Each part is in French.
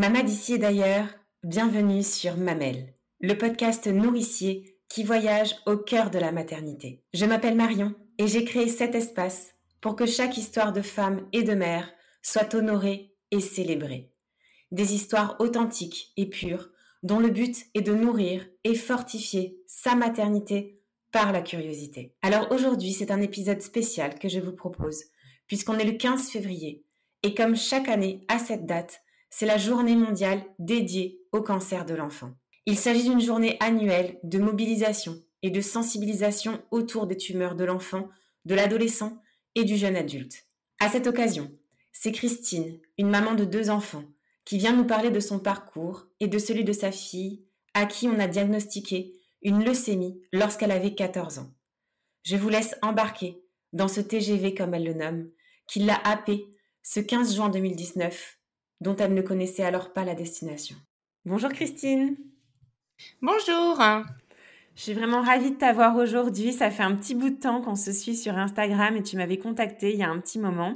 Maman d'ici et d'ailleurs, bienvenue sur Mamel, le podcast nourricier qui voyage au cœur de la maternité. Je m'appelle Marion et j'ai créé cet espace pour que chaque histoire de femme et de mère soit honorée et célébrée. Des histoires authentiques et pures dont le but est de nourrir et fortifier sa maternité par la curiosité. Alors aujourd'hui, c'est un épisode spécial que je vous propose, puisqu'on est le 15 février, et comme chaque année à cette date, c'est la journée mondiale dédiée au cancer de l'enfant. Il s'agit d'une journée annuelle de mobilisation et de sensibilisation autour des tumeurs de l'enfant, de l'adolescent et du jeune adulte. À cette occasion, c'est Christine, une maman de deux enfants, qui vient nous parler de son parcours et de celui de sa fille, à qui on a diagnostiqué une leucémie lorsqu'elle avait 14 ans. Je vous laisse embarquer dans ce TGV comme elle le nomme, qui l'a happé ce 15 juin 2019, dont elle ne connaissait alors pas la destination. Bonjour Christine. Bonjour. Je suis vraiment ravie de t'avoir aujourd'hui. Ça fait un petit bout de temps qu'on se suit sur Instagram et tu m'avais contacté il y a un petit moment.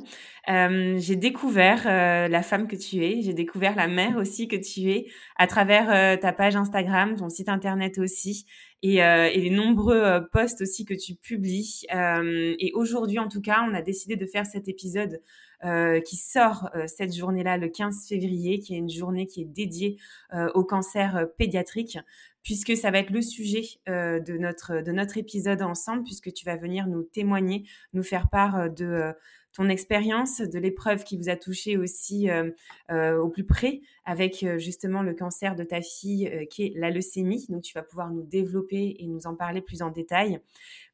Euh, j'ai découvert euh, la femme que tu es, j'ai découvert la mère aussi que tu es à travers euh, ta page Instagram, ton site internet aussi et, et les nombreux posts aussi que tu publies. et aujourd'hui, en tout cas, on a décidé de faire cet épisode qui sort cette journée-là, le 15 février, qui est une journée qui est dédiée au cancer pédiatrique puisque ça va être le sujet euh, de, notre, de notre épisode ensemble, puisque tu vas venir nous témoigner, nous faire part euh, de euh, ton expérience, de l'épreuve qui vous a touché aussi au plus près avec justement le cancer de ta fille qui est la leucémie. Donc tu vas pouvoir nous développer et nous en parler plus en détail.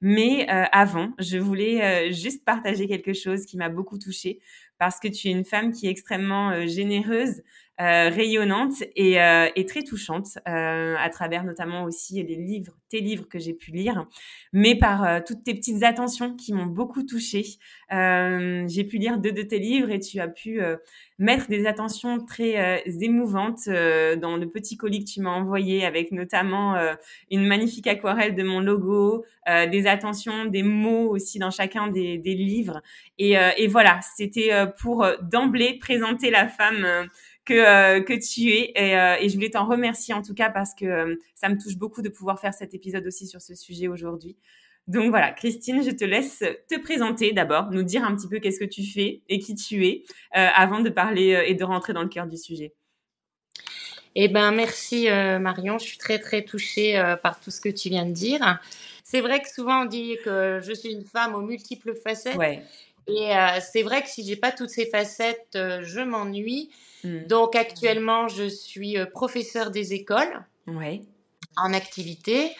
Mais avant, je voulais juste partager quelque chose qui m'a beaucoup touchée parce que tu es une femme qui est extrêmement généreuse, euh, rayonnante et, euh, et, très touchante euh, à travers notamment aussi les livres, tes livres que j'ai pu lire, mais par toutes tes petites attentions qui m'ont beaucoup touchée. j'ai pu lire deux de tes livres et tu as pu mettre des attentions très émouvantes dans le petit colis que tu m'as envoyé avec notamment une magnifique aquarelle de mon logo, des attentions, des mots aussi dans chacun des, des livres. Et, et voilà, c'était pour d'emblée présenter la femme que, euh, que tu es. Et, euh, et je voulais t'en remercier en tout cas parce que euh, ça me touche beaucoup de pouvoir faire cet épisode aussi sur ce sujet aujourd'hui. Donc voilà, Christine, je te laisse te présenter d'abord, nous dire un petit peu qu'est-ce que tu fais et qui tu es, avant de parler et de rentrer dans le cœur du sujet. Eh ben merci Marion, je suis très très touchée par tout ce que tu viens de dire. C'est vrai que souvent on dit que je suis une femme aux multiples facettes. Ouais. Et c'est vrai que si j'ai pas toutes ces facettes, je m'ennuie. Mm. Donc actuellement, je suis euh, professeur des écoles en activité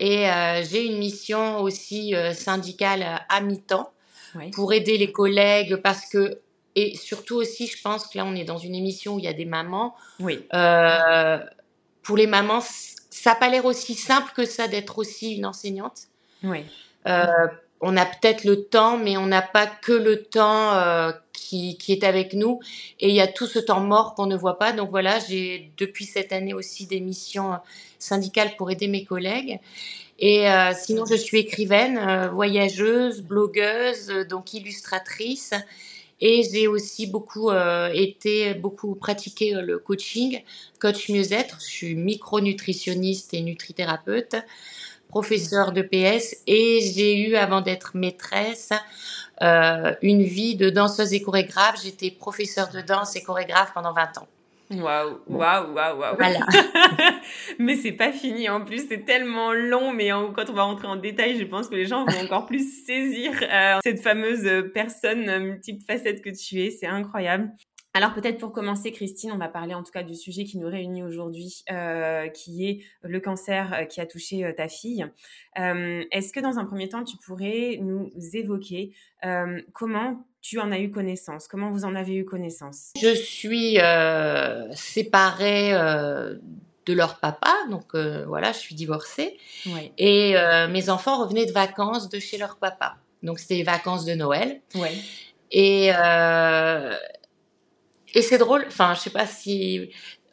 et euh, j'ai une mission aussi euh, syndicale à mi-temps pour aider les collègues parce que et surtout aussi, je pense que là, on est dans une émission où il y a des mamans. Oui. pour les mamans, ça n'a pas l'air aussi simple que ça d'être aussi une enseignante. Oui on a peut-être le temps, mais on n'a pas que le temps euh, qui, est avec nous. Et il y a tout ce temps mort qu'on ne voit pas. Donc voilà, j'ai depuis cette année aussi des missions euh, syndicales pour aider mes collègues. Et euh, sinon, je suis écrivaine, voyageuse, blogueuse, donc illustratrice. Et j'ai aussi beaucoup été, beaucoup pratiqué le coaching, coach mieux-être. Je suis micronutritionniste et nutrithérapeute professeur de PS et j'ai eu, avant d'être maîtresse, euh, une vie de danseuse et chorégraphe. J'étais professeur de danse et chorégraphe pendant 20 ans. Waouh, waouh, waouh, waouh. Voilà. mais c'est pas fini. En plus, c'est tellement long. Mais quand on va rentrer en détail, je pense que les gens vont encore plus saisir euh, cette fameuse personne multiple facette que tu es. C'est incroyable. Alors peut-être pour commencer, Christine, on va parler en tout cas du sujet qui nous réunit aujourd'hui, euh, qui est le cancer euh, qui a touché euh, ta fille. Est-ce que dans un premier temps, tu pourrais nous évoquer comment tu en as eu connaissance Comment vous en avez eu connaissance? Je suis séparée de leur papa, donc voilà, je suis divorcée. Et mes enfants revenaient de vacances de chez leur papa. Donc c'était les vacances de Noël. Ouais. Et et c'est drôle, enfin, je sais pas si.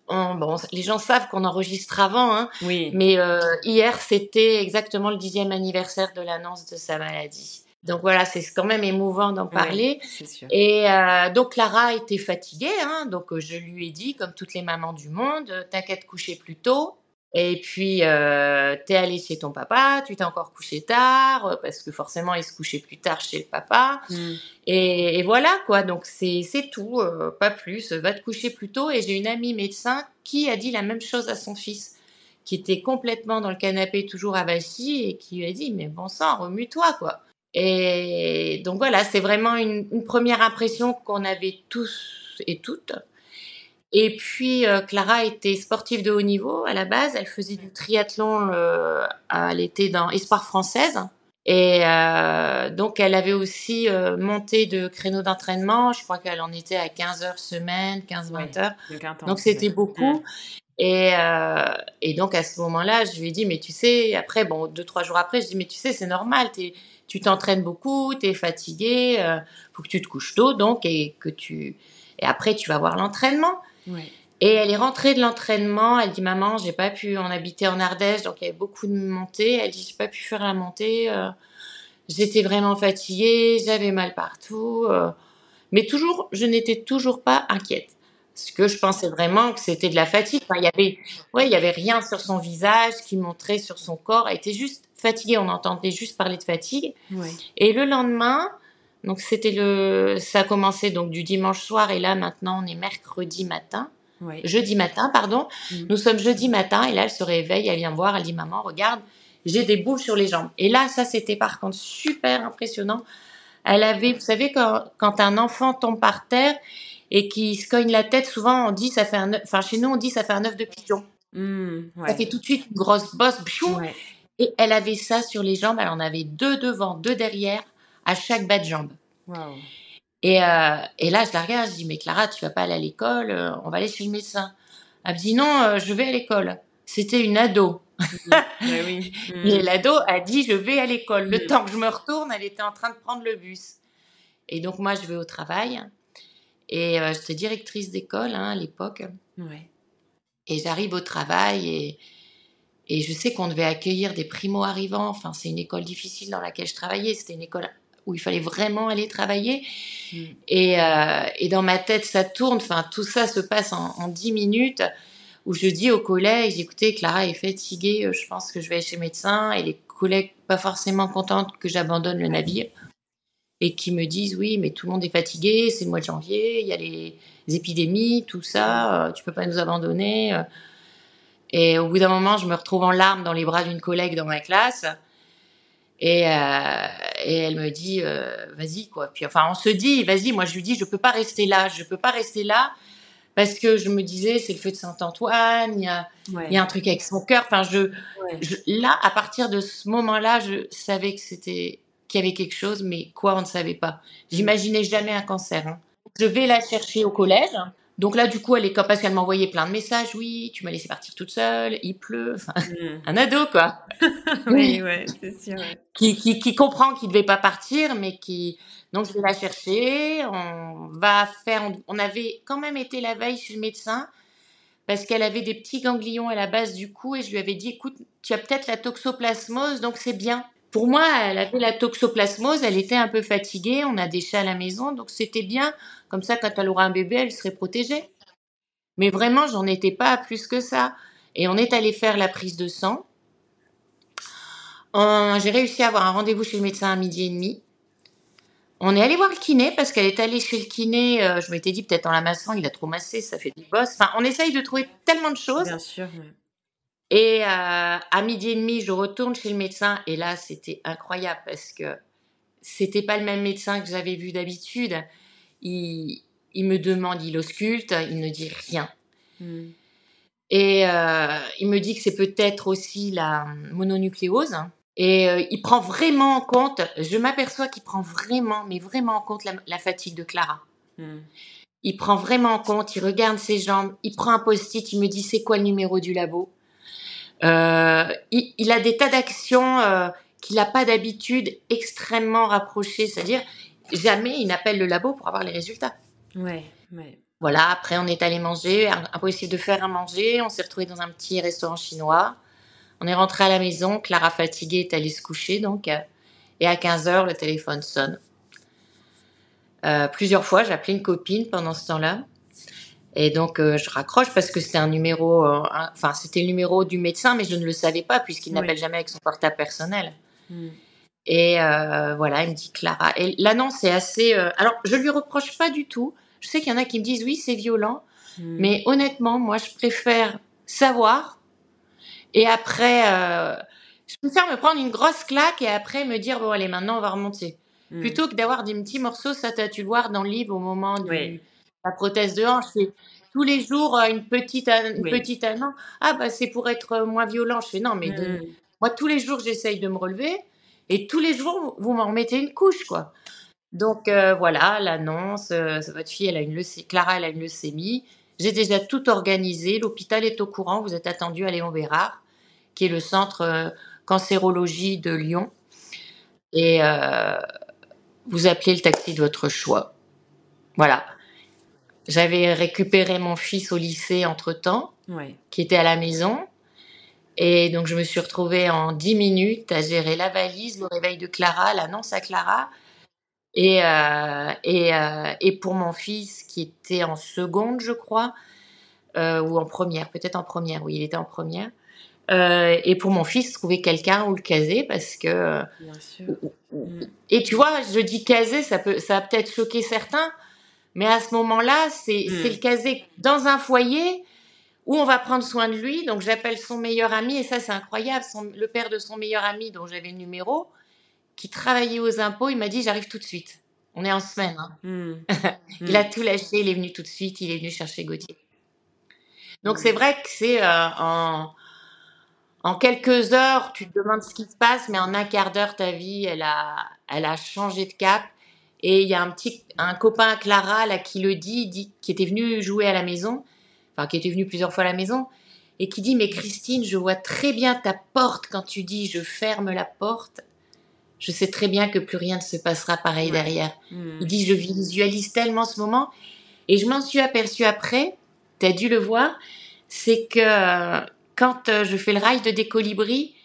bon, les gens savent qu'on enregistre avant, hein, oui. mais euh, hier, c'était exactement le dixième anniversaire de l'annonce de sa maladie. Donc voilà, c'est quand même émouvant d'en parler. sûr. Et euh, donc Clara était fatiguée, hein, donc je lui ai dit, comme toutes les mamans du monde, t'inquiète coucher plus tôt. Et puis, euh, t'es allé chez ton papa, tu t'es encore couché tard, euh, parce que forcément, il se couchait plus tard chez le papa. Mm. Et, voilà, quoi. Donc, c'est tout, euh, pas plus. Va te coucher plus tôt. Et j'ai une amie médecin qui a dit la même chose à son fils, qui était complètement dans le canapé, toujours abachi, et qui lui a dit, mais bon sang, remue-toi, quoi. Et donc voilà, c'est vraiment une première impression qu'on avait tous et toutes. Et puis euh, Clara était sportive de haut niveau à la base. Elle faisait du triathlon. Euh, elle était dans Espoir française. Et euh, donc elle avait aussi euh, monté de créneaux d'entraînement. Je crois qu'elle en était à 15 heures semaine, 15-20 heures. Donc c'était beaucoup. Et, et, donc à ce moment-là, je lui ai dit, mais tu sais, après, bon, deux, trois jours après, je dis, mais tu sais, c'est normal, tu t'entraînes beaucoup, tu es fatigué, faut que tu te couches tôt, donc, et que tu... Et après, tu vas voir l'entraînement. Et elle est rentrée de l'entraînement. Elle dit maman, j'ai pas pu. On habitait en Ardèche, donc il y avait beaucoup de montées. Elle dit j'ai pas pu faire la montée. Euh, j'étais vraiment fatiguée, j'avais mal partout. Euh. mais toujours, je n'étais toujours pas inquiète. Parce que je pensais vraiment que c'était de la fatigue. il y avait, ouais, il y avait rien sur son visage qui montrait sur son corps. Elle était juste fatiguée. On entendait juste parler de fatigue. Et le lendemain, donc c'était le, ça a commencé donc du dimanche soir et là maintenant on est mercredi matin, jeudi matin pardon. Mm. Nous sommes jeudi matin et là elle se réveille, elle vient me voir, elle dit maman regarde j'ai des boules sur les jambes. Et là ça c'était par contre super impressionnant. Elle avait, vous savez quand, quand un enfant tombe par terre et qui se cogne la tête, souvent on dit ça fait un, enfin chez nous on dit ça fait un œuf de pigeon. Mm, ça fait tout de suite une grosse bosse. Et elle avait ça sur les jambes, elle en avait deux devant, deux derrière à chaque bas de jambe. Et, euh, et, là, je la regarde, je dis, mais Clara, tu vas pas aller à l'école, euh, on va aller chez le médecin. Elle me dit, non, euh, je vais à l'école. C'était une ado. Mmh. oui. Mmh. Et l'ado a dit, je vais à l'école. Le mmh. temps que je me retourne, elle était en train de prendre le bus. Et donc, moi, je vais au travail. Et j'étais directrice d'école hein, à l'époque. Ouais. Et j'arrive au travail et, et je sais qu'on devait accueillir des primo-arrivants. Enfin, c'est une école difficile dans laquelle je travaillais. C'était une école où il fallait vraiment aller travailler. Mm. Et, euh, et, dans ma tête, ça tourne. Enfin, tout ça se passe en, dix minutes où je dis aux collègues, écoutez, Clara est fatiguée, euh, je pense que je vais aller chez le médecin. Et les collègues, pas forcément contentes que j'abandonne le navire. Et qui me disent, oui, mais tout le monde est fatigué, c'est le mois de janvier, il y a les, épidémies, tout ça, euh, tu peux pas nous abandonner. Et au bout d'un moment, je me retrouve en larmes dans les bras d'une collègue dans ma classe. Et, euh, et elle me dit, euh, vas-y, quoi. Puis, enfin, on se dit, vas-y, moi, je lui dis, je peux pas rester là, je peux pas rester là, parce que je me disais, c'est le feu de Saint-Antoine, il y a, y a un truc avec son cœur. Enfin, je, là, à partir de ce moment-là, je savais que c'était, qu'il y avait quelque chose, mais quoi, on ne savait pas. Mm. J'imaginais jamais un cancer. Hein. Je vais la chercher au collège. Donc là, du coup, elle est parce qu'elle m'envoyait plein de messages. Oui, tu m'as laissé partir toute seule, il pleut. Enfin, hmm. un ado, quoi. oui, ouais, c'est sûr. Qui, qui, qui, comprend qu'il ne devait pas partir, mais qui. Donc, je vais la chercher. On va faire. On, avait quand même été la veille chez le médecin parce qu'elle avait des petits ganglions à la base du cou et je lui avais dit écoute, tu as peut-être la toxoplasmose, donc c'est bien. Pour moi, elle avait la toxoplasmose, elle était un peu fatiguée, on a des chats à la maison, donc c'était bien. Comme ça, quand elle aura un bébé, elle serait protégée. Mais vraiment, j'en étais pas plus que ça. Et on est allé faire la prise de sang. J'ai réussi à avoir un rendez-vous chez le médecin à midi et demi. On est allé voir le kiné parce qu'elle est allée chez le kiné. Euh, je m'étais dit peut-être en la massant, il a trop massé, ça fait des bosses. Enfin, on essaye de trouver tellement de choses. Bien sûr. Et euh, à midi et demi, je retourne chez le médecin et là, c'était incroyable parce que c'était pas le même médecin que j'avais vu d'habitude. Il, il, me demande, il ausculte, il ne dit rien. Hmm. Et euh, il me dit que c'est peut-être aussi la mononucléose. Et euh, il prend vraiment en compte, je m'aperçois qu'il prend vraiment, mais vraiment en compte la, fatigue de Clara. Hmm. Il prend vraiment en compte, il regarde ses jambes, il prend un post-it, il me dit c'est quoi le numéro du labo? Euh, il, a des tas d'actions euh, qu'il n'a pas d'habitude extrêmement rapprochées, c'est-à-dire jamais il n'appelle le labo pour avoir les résultats. Ouais, ouais. Voilà, après on est allé manger, impossible de faire à manger, on s'est retrouvé dans un petit restaurant chinois. On est rentré à la maison, Clara fatiguée est allée se coucher donc. Euh, Et à 15 heures, le téléphone sonne. Plusieurs fois, j'ai appelé une copine pendant ce temps-là. Et donc, euh, je raccroche parce que c'était un numéro, euh, enfin, c'était le numéro du médecin, mais je ne le savais pas puisqu'il n'appelle jamais avec son portable personnel. Hmm. Et voilà, il me dit Clara. Et l'annonce est assez. alors, je lui reproche pas du tout. Je sais qu'il y en a qui me disent oui, c'est violent. Hmm. Mais honnêtement, moi, je préfère savoir et après, je préfère me prendre une grosse claque et après me dire bon, allez, maintenant, on va remonter. Hmm. Plutôt que d'avoir des petits morceaux, ça, tu as dû le voir dans le livre au moment de la prothèse de hanche. C'est tous les jours euh, une petite, une petite annonce. Ah, bah, c'est pour être euh, moins violent. Je fais non, mais hmm. moi, tous les jours, j'essaye de me relever et tous les jours, vous m'en remettez une couche, quoi. Donc euh, voilà, l'annonce, votre fille, elle a une leucémie, Clara, elle a une leucémie. J'ai déjà tout organisé, l'hôpital est au courant, vous êtes attendu à Léon Bérard, qui est le centre cancérologie de Lyon. Et vous appelez le taxi de votre choix. Voilà. J'avais récupéré mon fils au lycée entre-temps, qui était à la maison. Et donc, je me suis retrouvée en 10 minutes à gérer la valise, le réveil de Clara, l'annonce à Clara. Et, euh, et, euh, et, pour mon fils, qui était en seconde, je crois, euh, ou en première, peut-être en première, oui, il était en première. Et pour mon fils, trouver quelqu'un où le caser parce que. Bien sûr. Mm. Et tu vois, je dis caser, ça peut, ça a peut-être choqué certains, mais à ce moment-là, c'est mm. le caser dans un foyer où on va prendre soin de lui. Donc j'appelle son meilleur ami et ça c'est incroyable, le père de son meilleur ami dont j'avais le numéro, qui travaillait aux impôts, il m'a dit j'arrive tout de suite. On est en semaine. Hein. Mm. il a tout lâché, il est venu tout de suite, il est venu chercher Gauthier. Donc c'est vrai que c'est euh, en en quelques heures, tu te demandes ce qui se passe, mais en un quart d'heure, ta vie, elle a, elle a changé de cap. Et il y a un petit, un copain Clara là qui le dit, dit, qui était venu jouer à la maison, enfin qui était venu plusieurs fois à la maison, et qui dit mais Christine, je vois très bien ta porte quand tu dis je ferme la porte. Je sais très bien que plus rien ne se passera pareil derrière. Hmm. Il dit je visualise tellement ce moment, et je m'en suis aperçue après. tu as dû le voir, c'est que quand euh, je fais le rail de décolibri,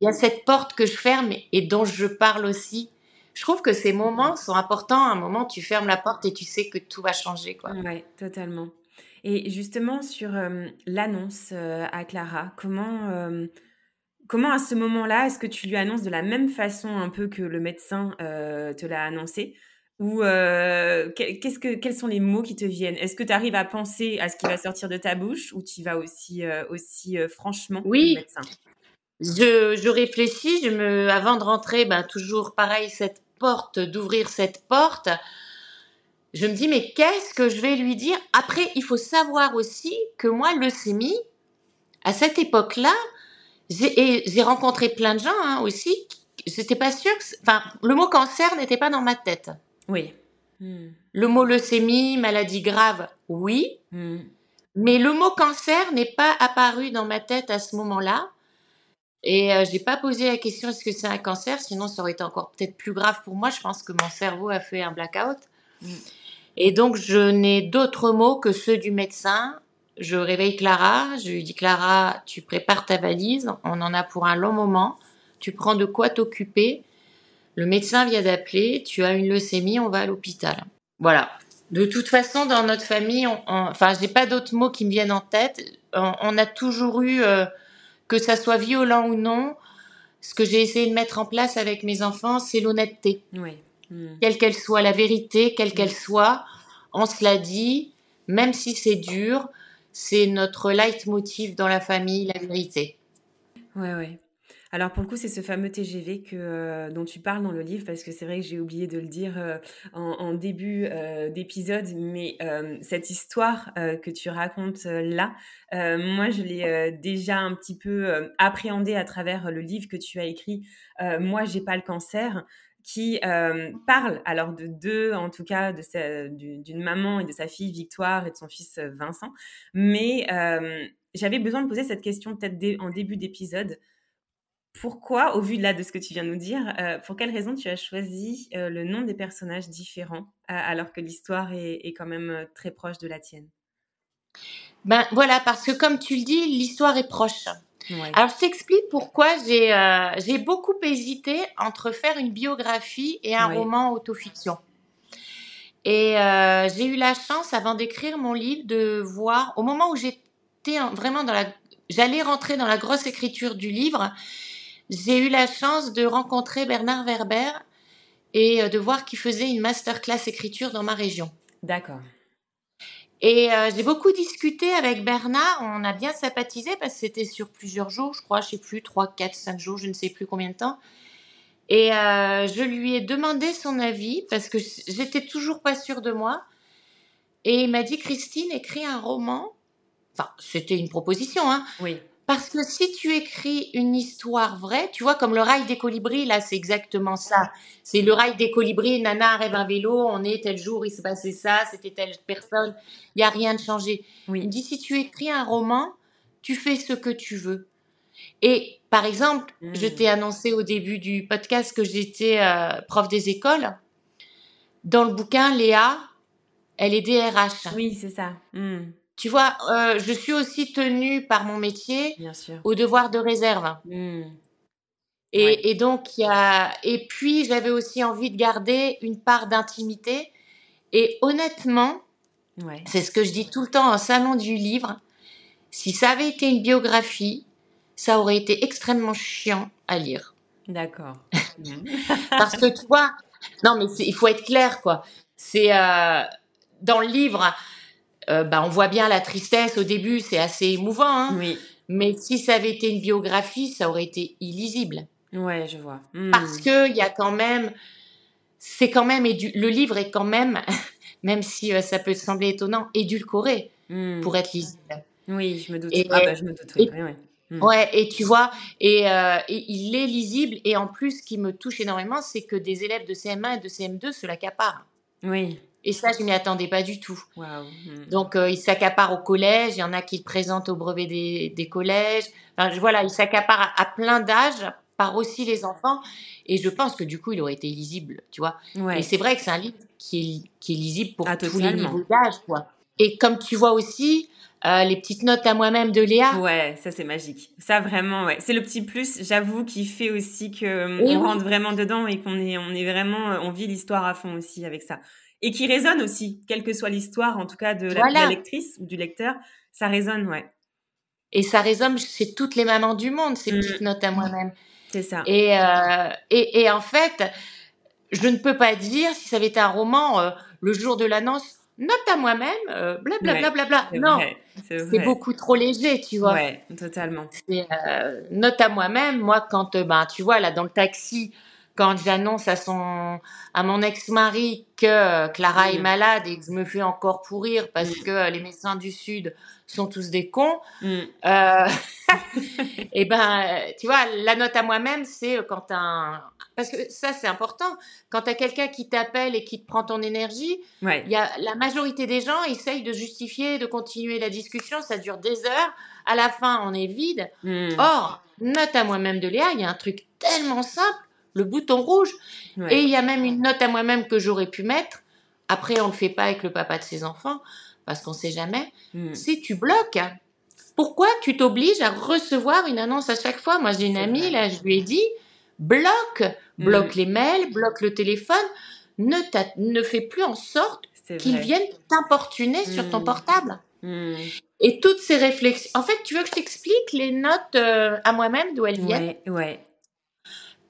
il y a cette porte que je ferme et dont je parle aussi. Je trouve que ces moments sont importants. À un moment, tu fermes la porte et tu sais que tout va changer. Oui, totalement. Et justement, sur euh, l'annonce euh, à Clara, comment, comment à ce moment-là, est-ce que tu lui annonces de la même façon un peu que le médecin te l'a annoncé? Ou euh, qu'est-ce que, quels sont les mots qui te viennent? Est-ce que tu arrives à penser à ce qui va sortir de ta bouche ou tu vas aussi, euh, aussi euh, franchement Oui. Je, je, réfléchis, je me, avant de rentrer, ben, toujours pareil, cette porte, d'ouvrir cette porte. Je me dis, mais qu'est-ce que je vais lui dire? Après, il faut savoir aussi que moi, leucémie, à cette époque-là, j'ai rencontré plein de gens hein, aussi. J'étais pas sûre. Enfin, le mot cancer n'était pas dans ma tête. Oui. Hmm. Le mot leucémie, maladie grave, oui. Hmm. Mais le mot cancer n'est pas apparu dans ma tête à ce moment-là. Et euh, j'ai pas posé la question est-ce que c'est un cancer, sinon ça aurait été encore peut-être plus grave pour moi. Je pense que mon cerveau a fait un blackout. Hmm. Et donc je n'ai d'autres mots que ceux du médecin. Je réveille Clara, je lui dis Clara, tu prépares ta valise, on en a pour un long moment, tu prends de quoi t'occuper le médecin vient d'appeler, tu as une leucémie, on va à l'hôpital. Voilà. De toute façon, dans notre famille, on, on, enfin, j'ai pas d'autres mots qui me viennent en tête. On, a toujours eu, euh, que ça soit violent ou non, ce que j'ai essayé de mettre en place avec mes enfants, c'est l'honnêteté. Oui. Hmm. Quelle qu'elle soit, la vérité, quelle qu'elle soit, on se l'a dit, même si c'est dur, c'est notre leitmotiv dans la famille, la vérité. Ouais, ouais. Alors pour le coup, c'est ce fameux TGV que, euh, dont tu parles dans le livre, parce que c'est vrai que j'ai oublié de le dire euh, en, début euh, d'épisode, mais cette histoire que tu racontes là, moi je l'ai déjà un petit peu appréhendée à travers le livre que tu as écrit. moi, j'ai pas le cancer qui parle alors de deux, en tout cas, d'une maman et de sa fille Victoire et de son fils Vincent. Mais j'avais besoin de poser cette question peut-être en début d'épisode pourquoi, au vu de là de ce que tu viens de nous dire, euh, pour quelle raison tu as choisi euh, le nom des personnages différents alors que l'histoire est, quand même euh, très proche de la tienne? Ben voilà, parce que comme tu le dis, l'histoire est proche. Alors, je t'explique pourquoi j'ai j'ai beaucoup hésité entre faire une biographie et un roman autofiction. Et j'ai eu la chance, avant d'écrire mon livre, de voir, au moment où j'étais vraiment dans la... J'allais rentrer dans la grosse écriture du livre, j'ai eu la chance de rencontrer Bernard Werber et de voir qu'il faisait une masterclass écriture dans ma région. D'accord. Et euh, j'ai beaucoup discuté avec Bernard, on a bien sympathisé parce que c'était sur plusieurs jours, je crois, je sais plus, 3, 4, 5 jours, je ne sais plus combien de temps. Et euh, je lui ai demandé son avis parce que j'étais toujours pas sûre de moi. Et il m'a dit, Christine, écris un roman. Enfin, c'était une proposition, hein. Oui. Parce que si tu écris une histoire vraie, tu vois, comme le rail des colibris, là, c'est exactement ça. C'est le rail des colibris, Nana rêve un vélo, on est tel jour, il s'est passé ça, c'était telle personne, il n'y a rien de changé. Oui. Il dit, si tu écris un roman, tu fais ce que tu veux. Et par exemple, je hmm. t'ai annoncé au début du podcast que j'étais euh, prof des écoles. Dans le bouquin, Léa, elle est DRH. Oui, c'est ça. Hmm. Tu vois, euh, je suis aussi tenue par mon métier au devoir de réserve. Mmh. Et, donc, il y a. Et puis, j'avais aussi envie de garder une part d'intimité. Et honnêtement, c'est ce que je dis tout le temps en salon du livre. Si ça avait été une biographie, ça aurait été extrêmement chiant à lire. D'accord. Parce que tu vois, non, mais il faut être clair, quoi. C'est euh, dans le livre, euh, bah, on voit bien la tristesse au début, c'est assez émouvant. Hein. oui. Mais si ça avait été une biographie, ça aurait été illisible. Ouais, je vois. Hmm. Parce que il y a quand même, c'est quand même le livre est quand même, même si euh, ça peut sembler étonnant, édulcoré hmm. pour être lisible. Oui, je me doute. ah bah, je me doute. Oui. Hmm. ouais, et tu vois, euh, et, il est lisible. Et en plus, ce qui me touche énormément, c'est que des élèves de CM1 et de CM2 se l'accaparent. Oui. Et ça, je m'y attendais pas du tout. Hmm. Donc, euh, il s'accapare au collège. Il y en a qui le présentent au brevet des, des collèges. Enfin, voilà, il s'accapare à, plein d'âges, par aussi les enfants. Et je pense que du coup, il aurait été lisible, tu vois. Et c'est vrai que c'est un livre qui est, qui est lisible pour ah, tous les niveaux d'âge, quoi. Et comme tu vois aussi, euh, les petites notes à moi-même de Léa. Ouais, ça c'est magique. Ça vraiment, ouais. C'est le petit plus, j'avoue, qui fait aussi que on rentre vraiment dedans et qu'on est, on est vraiment, on vit l'histoire à fond aussi avec ça et qui résonne aussi, quelle que soit l'histoire, en tout cas de la, lectrice ou du lecteur, ça résonne, ouais. Et ça résonne chez toutes les mamans du monde, ces mmh. petites notes à moi-même. C'est ça. Et, euh, et, et, en fait, je ne peux pas dire, si ça avait été un roman, euh, le jour de l'annonce, note à moi-même, euh, blablabla. Bla, bla, bla, non, c'est beaucoup trop léger, tu vois. Ouais, totalement. Euh, note à moi-même, moi, quand, ben, tu vois, là, dans le taxi, quand j'annonce à son à mon ex-mari que Clara est malade et que je me fais encore pourrir parce que les médecins du sud sont tous des cons, mm. euh, et eh ben tu vois la note à moi-même c'est quand un parce que ça c'est important quand tu as quelqu'un qui t'appelle et qui te prend ton énergie, il y a la majorité des gens essayent de justifier, de continuer la discussion, ça dure des heures, à la fin on est vide. Mm. Or note à moi-même de Léa, il y a un truc tellement simple le bouton rouge. Et il y a même une note à moi-même que j'aurais pu mettre. Après, on le fait pas avec le papa de ses enfants parce qu'on sait jamais. Hmm. Si tu bloques, pourquoi tu t'obliges à recevoir une annonce à chaque fois? Moi, j'ai une amie, là, je lui ai dit, bloque, bloque hmm. les mails, bloque le téléphone, ne, ne fais plus en sorte qu'ils viennent t'importuner sur ton hmm. portable. Et toutes ces réflexions. En fait, tu veux que je t'explique les notes euh, à moi-même d'où elles viennent? Ouais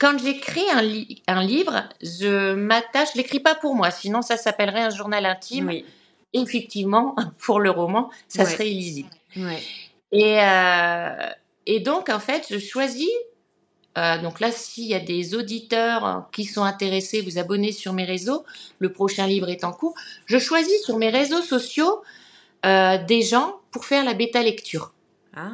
quand j'écris un, un, livre, je m'attache, je l'écris pas pour moi, sinon ça s'appellerait un journal intime. Oui. Effectivement, pour le roman, ça serait illisible. Et, euh, et donc, en fait, je choisis. Euh, donc là, s'il y a des auditeurs qui sont intéressés, vous abonnez sur mes réseaux. Le prochain livre est en cours. Je choisis sur mes réseaux sociaux euh, des gens pour faire la bêta lecture. Ah.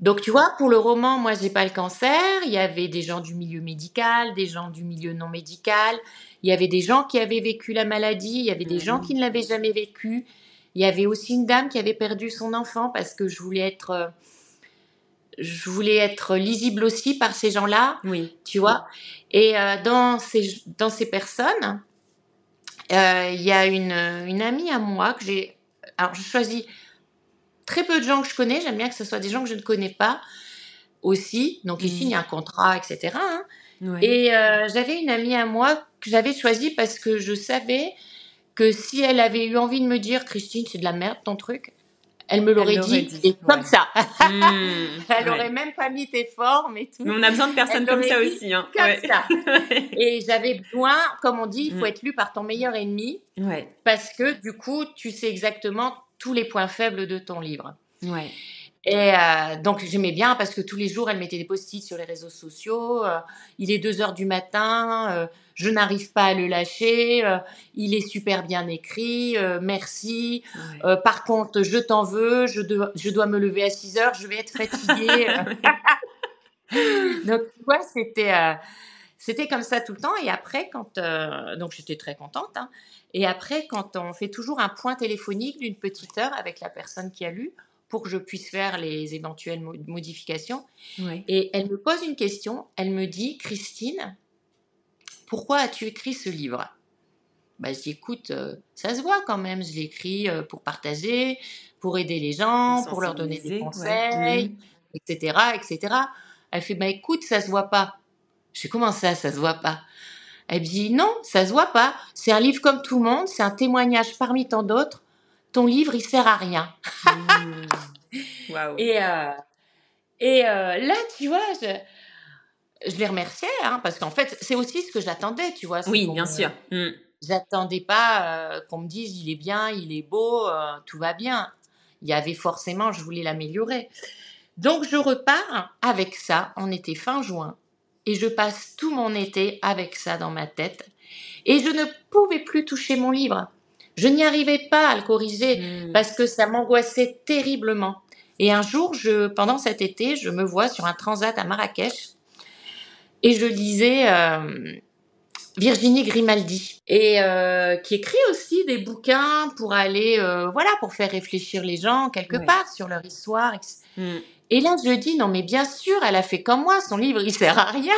Donc tu vois, pour le roman, moi j'ai pas le cancer. Il y avait des gens du milieu médical, des gens du milieu non médical. Il y avait des gens qui avaient vécu la maladie. Il y avait des gens qui ne l'avaient jamais vécu. Il y avait aussi une dame qui avait perdu son enfant parce que je voulais être, euh, je voulais être lisible aussi par ces gens-là. Oui. Tu vois. Et euh, dans ces dans ces personnes, euh, il y a une une amie à moi que j'ai. Alors je choisis très peu de gens que je connais. J'aime bien que ce soit des gens que je ne connais pas aussi. Donc, ils mmh. signent un contrat, etc. Hein. Et euh, j'avais une amie à moi que j'avais choisie parce que je savais que si elle avait eu envie de me dire, Christine, c'est de la merde ton truc, elle me l'aurait dit, et comme ça. Hmm, elle aurait même pas mis tes formes et tout. Mais on a besoin de personnes comme ça aussi. Hein. Comme ça. et j'avais besoin, comme on dit, il faut hmm. être lu par ton meilleur ennemi. Parce que du coup, tu sais exactement tous les points faibles de ton livre. Ouais. Et euh, donc j'aimais bien parce que tous les jours, elle mettait des post-it sur les réseaux sociaux. Euh, il est 2 heures du matin, euh, je n'arrive pas à le lâcher. il est super bien écrit, merci. par contre, je t'en veux, je, je, dois me lever à 6 heures, je vais être fatiguée. donc tu vois, c'était c'était comme ça tout le temps. Et après, quand donc j'étais très contente. Hein. Et après, quand on fait toujours un point téléphonique d'une petite heure avec la personne qui a lu, pour que je puisse faire les éventuelles modifications. Et elle me pose une question, elle me dit, Christine, pourquoi as-tu écrit ce livre? Bah, Je dis, écoute, euh, ça se voit quand même, je l'ai écrit euh, pour partager, pour aider les gens, pour leur donner des conseils, etc., etc. Elle fait, bah écoute, ça se voit pas. Je fais, comment ça, ça se voit pas? Elle me dit, non, ça se voit pas. C'est un livre comme tout le monde, c'est un témoignage parmi tant d'autres ton livre, il sert à rien. Mmh. Et, euh, et euh, là, tu vois, je, je les remerciais, hein, parce qu'en fait, c'est aussi ce que j'attendais, tu vois. Oui, bien sûr. Mmh. J'attendais pas euh, qu'on me dise il est bien, il est beau, tout va bien. Il y avait forcément, je voulais l'améliorer. Donc, je repars avec ça. On était fin juin. Et je passe tout mon été avec ça dans ma tête. Et je ne pouvais plus toucher mon livre. Je n'y arrivais pas à le corriger hmm. parce que ça m'angoissait terriblement. Et un jour, je, pendant cet été, je me vois sur un transat à Marrakech et je lisais euh, Virginie Grimaldi et euh, qui écrit aussi des bouquins pour aller, euh, voilà, pour faire réfléchir les gens quelque part sur leur histoire. Et là, je dis non, mais bien sûr, elle a fait comme moi. Son livre, il sert à rien.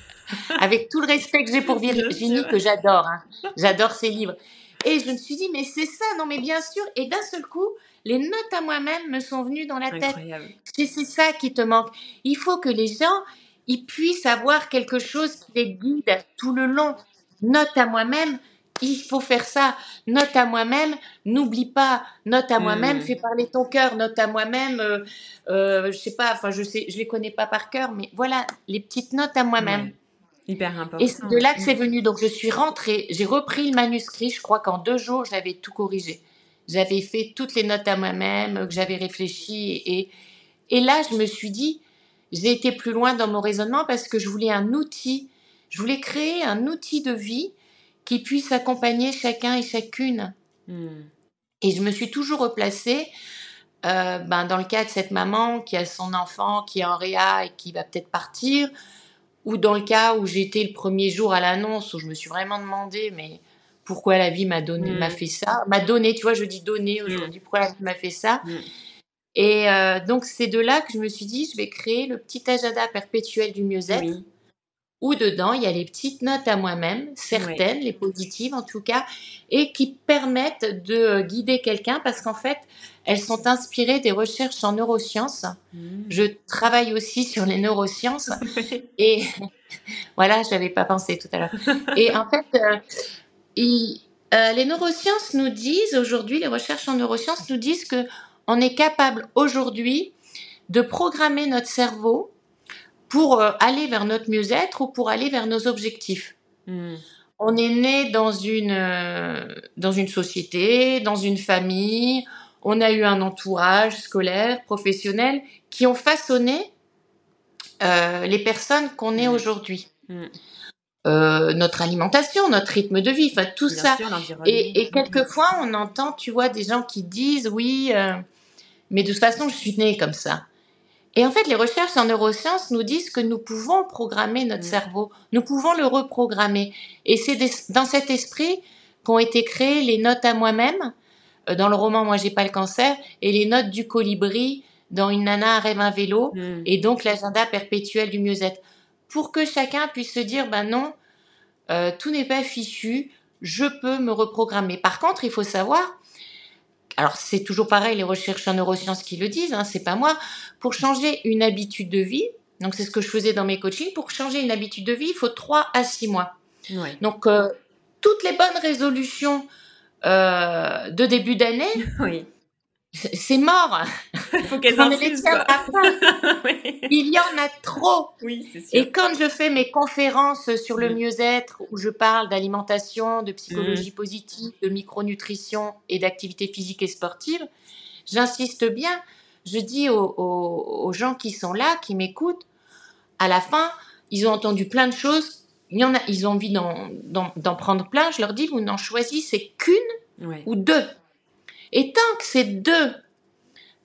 Avec tout le respect que j'ai pour Virginie, que j'adore, hein. j'adore ses livres. Et je me suis dit, mais c'est ça, non, mais bien sûr. Et d'un seul coup, les notes à moi-même me sont venues dans la tête. C'est ça qui te manque. Il faut que les gens, ils puissent avoir quelque chose qui les guide tout le long. Note à moi-même, il faut faire ça. Note à moi-même, n'oublie pas. Note à moi-même, hmm. fais parler ton cœur. Note à moi-même, euh, euh, je sais pas, enfin je sais, je les connais pas par cœur, mais voilà, les petites notes à moi-même. Hyper important. Et c'est de là que c'est venu. Donc, je suis rentrée, j'ai repris le manuscrit. Je crois qu'en deux jours, j'avais tout corrigé. J'avais fait toutes les notes à moi-même, que j'avais réfléchi. Et, et là, je me suis dit, j'ai été plus loin dans mon raisonnement parce que je voulais un outil. Je voulais créer un outil de vie qui puisse accompagner chacun et chacune. Hmm. Et je me suis toujours replacée euh, ben, dans le cas de cette maman qui a son enfant qui est en réa et qui va peut-être partir, ou dans le cas où j'étais le premier jour à l'annonce, où je me suis vraiment demandé, mais pourquoi la vie m'a donné, m'a mm. fait ça, m'a donné, tu vois, je dis donné aujourd'hui, mm. pourquoi la vie m'a fait ça? Et euh, donc c'est de là que je me suis dit, je vais créer le petit agenda perpétuel du mieux-être où dedans, il y a les petites notes à moi-même, certaines, les positives en tout cas, et qui permettent de euh, guider quelqu'un parce qu'en fait, elles sont inspirées des recherches en neurosciences. Mmh. Je travaille aussi sur les neurosciences et voilà, je n'avais pas pensé tout à l'heure. Et en fait, euh, euh, les neurosciences nous disent aujourd'hui, les recherches en neurosciences nous disent que on est capable aujourd'hui de programmer notre cerveau pour euh, aller vers notre mieux-être ou pour aller vers nos objectifs. Hmm. On est né dans une, euh, dans une société, dans une famille, on a eu un entourage scolaire, professionnel, qui ont façonné euh, les personnes qu'on est hmm. aujourd'hui. Hmm. notre alimentation, notre rythme de vie, enfin tout ça. et, et, quelquefois, on entend, tu vois, des gens qui disent oui, mais de toute façon, je suis né comme ça. Et en fait, les recherches en neurosciences nous disent que nous pouvons programmer notre mm. cerveau, nous pouvons le reprogrammer. Et c'est dans cet esprit qu'ont été créées les notes à moi-même euh, dans le roman Moi j'ai pas le cancer et les notes du colibri dans Une nana rêve un vélo mm. et donc l'agenda perpétuel du mieux-être pour que chacun puisse se dire ben non, euh, tout n'est pas fichu, je peux me reprogrammer. Par contre, il faut savoir alors c'est toujours pareil, les recherches en neurosciences qui le disent, hein, c'est pas moi, pour changer une habitude de vie, donc c'est ce que je faisais dans mes coachings, pour changer une habitude de vie, il faut 3 à 6 mois. Donc euh, toutes les bonnes résolutions euh, de début d'année, oui c'est mort. Il faut qu'elles en Il y en a trop. Oui, sûr. Et quand je fais mes conférences sur le mm. mieux-être, où je parle d'alimentation, de psychologie mm. positive, de micronutrition et d'activité physique et sportive, j'insiste bien. Je dis aux, gens qui sont là, qui m'écoutent, à la fin, ils ont entendu plein de choses. Il y en a, ils ont envie d'en prendre plein. Je leur dis, vous n'en choisissez qu'une ou deux et tant que ces deux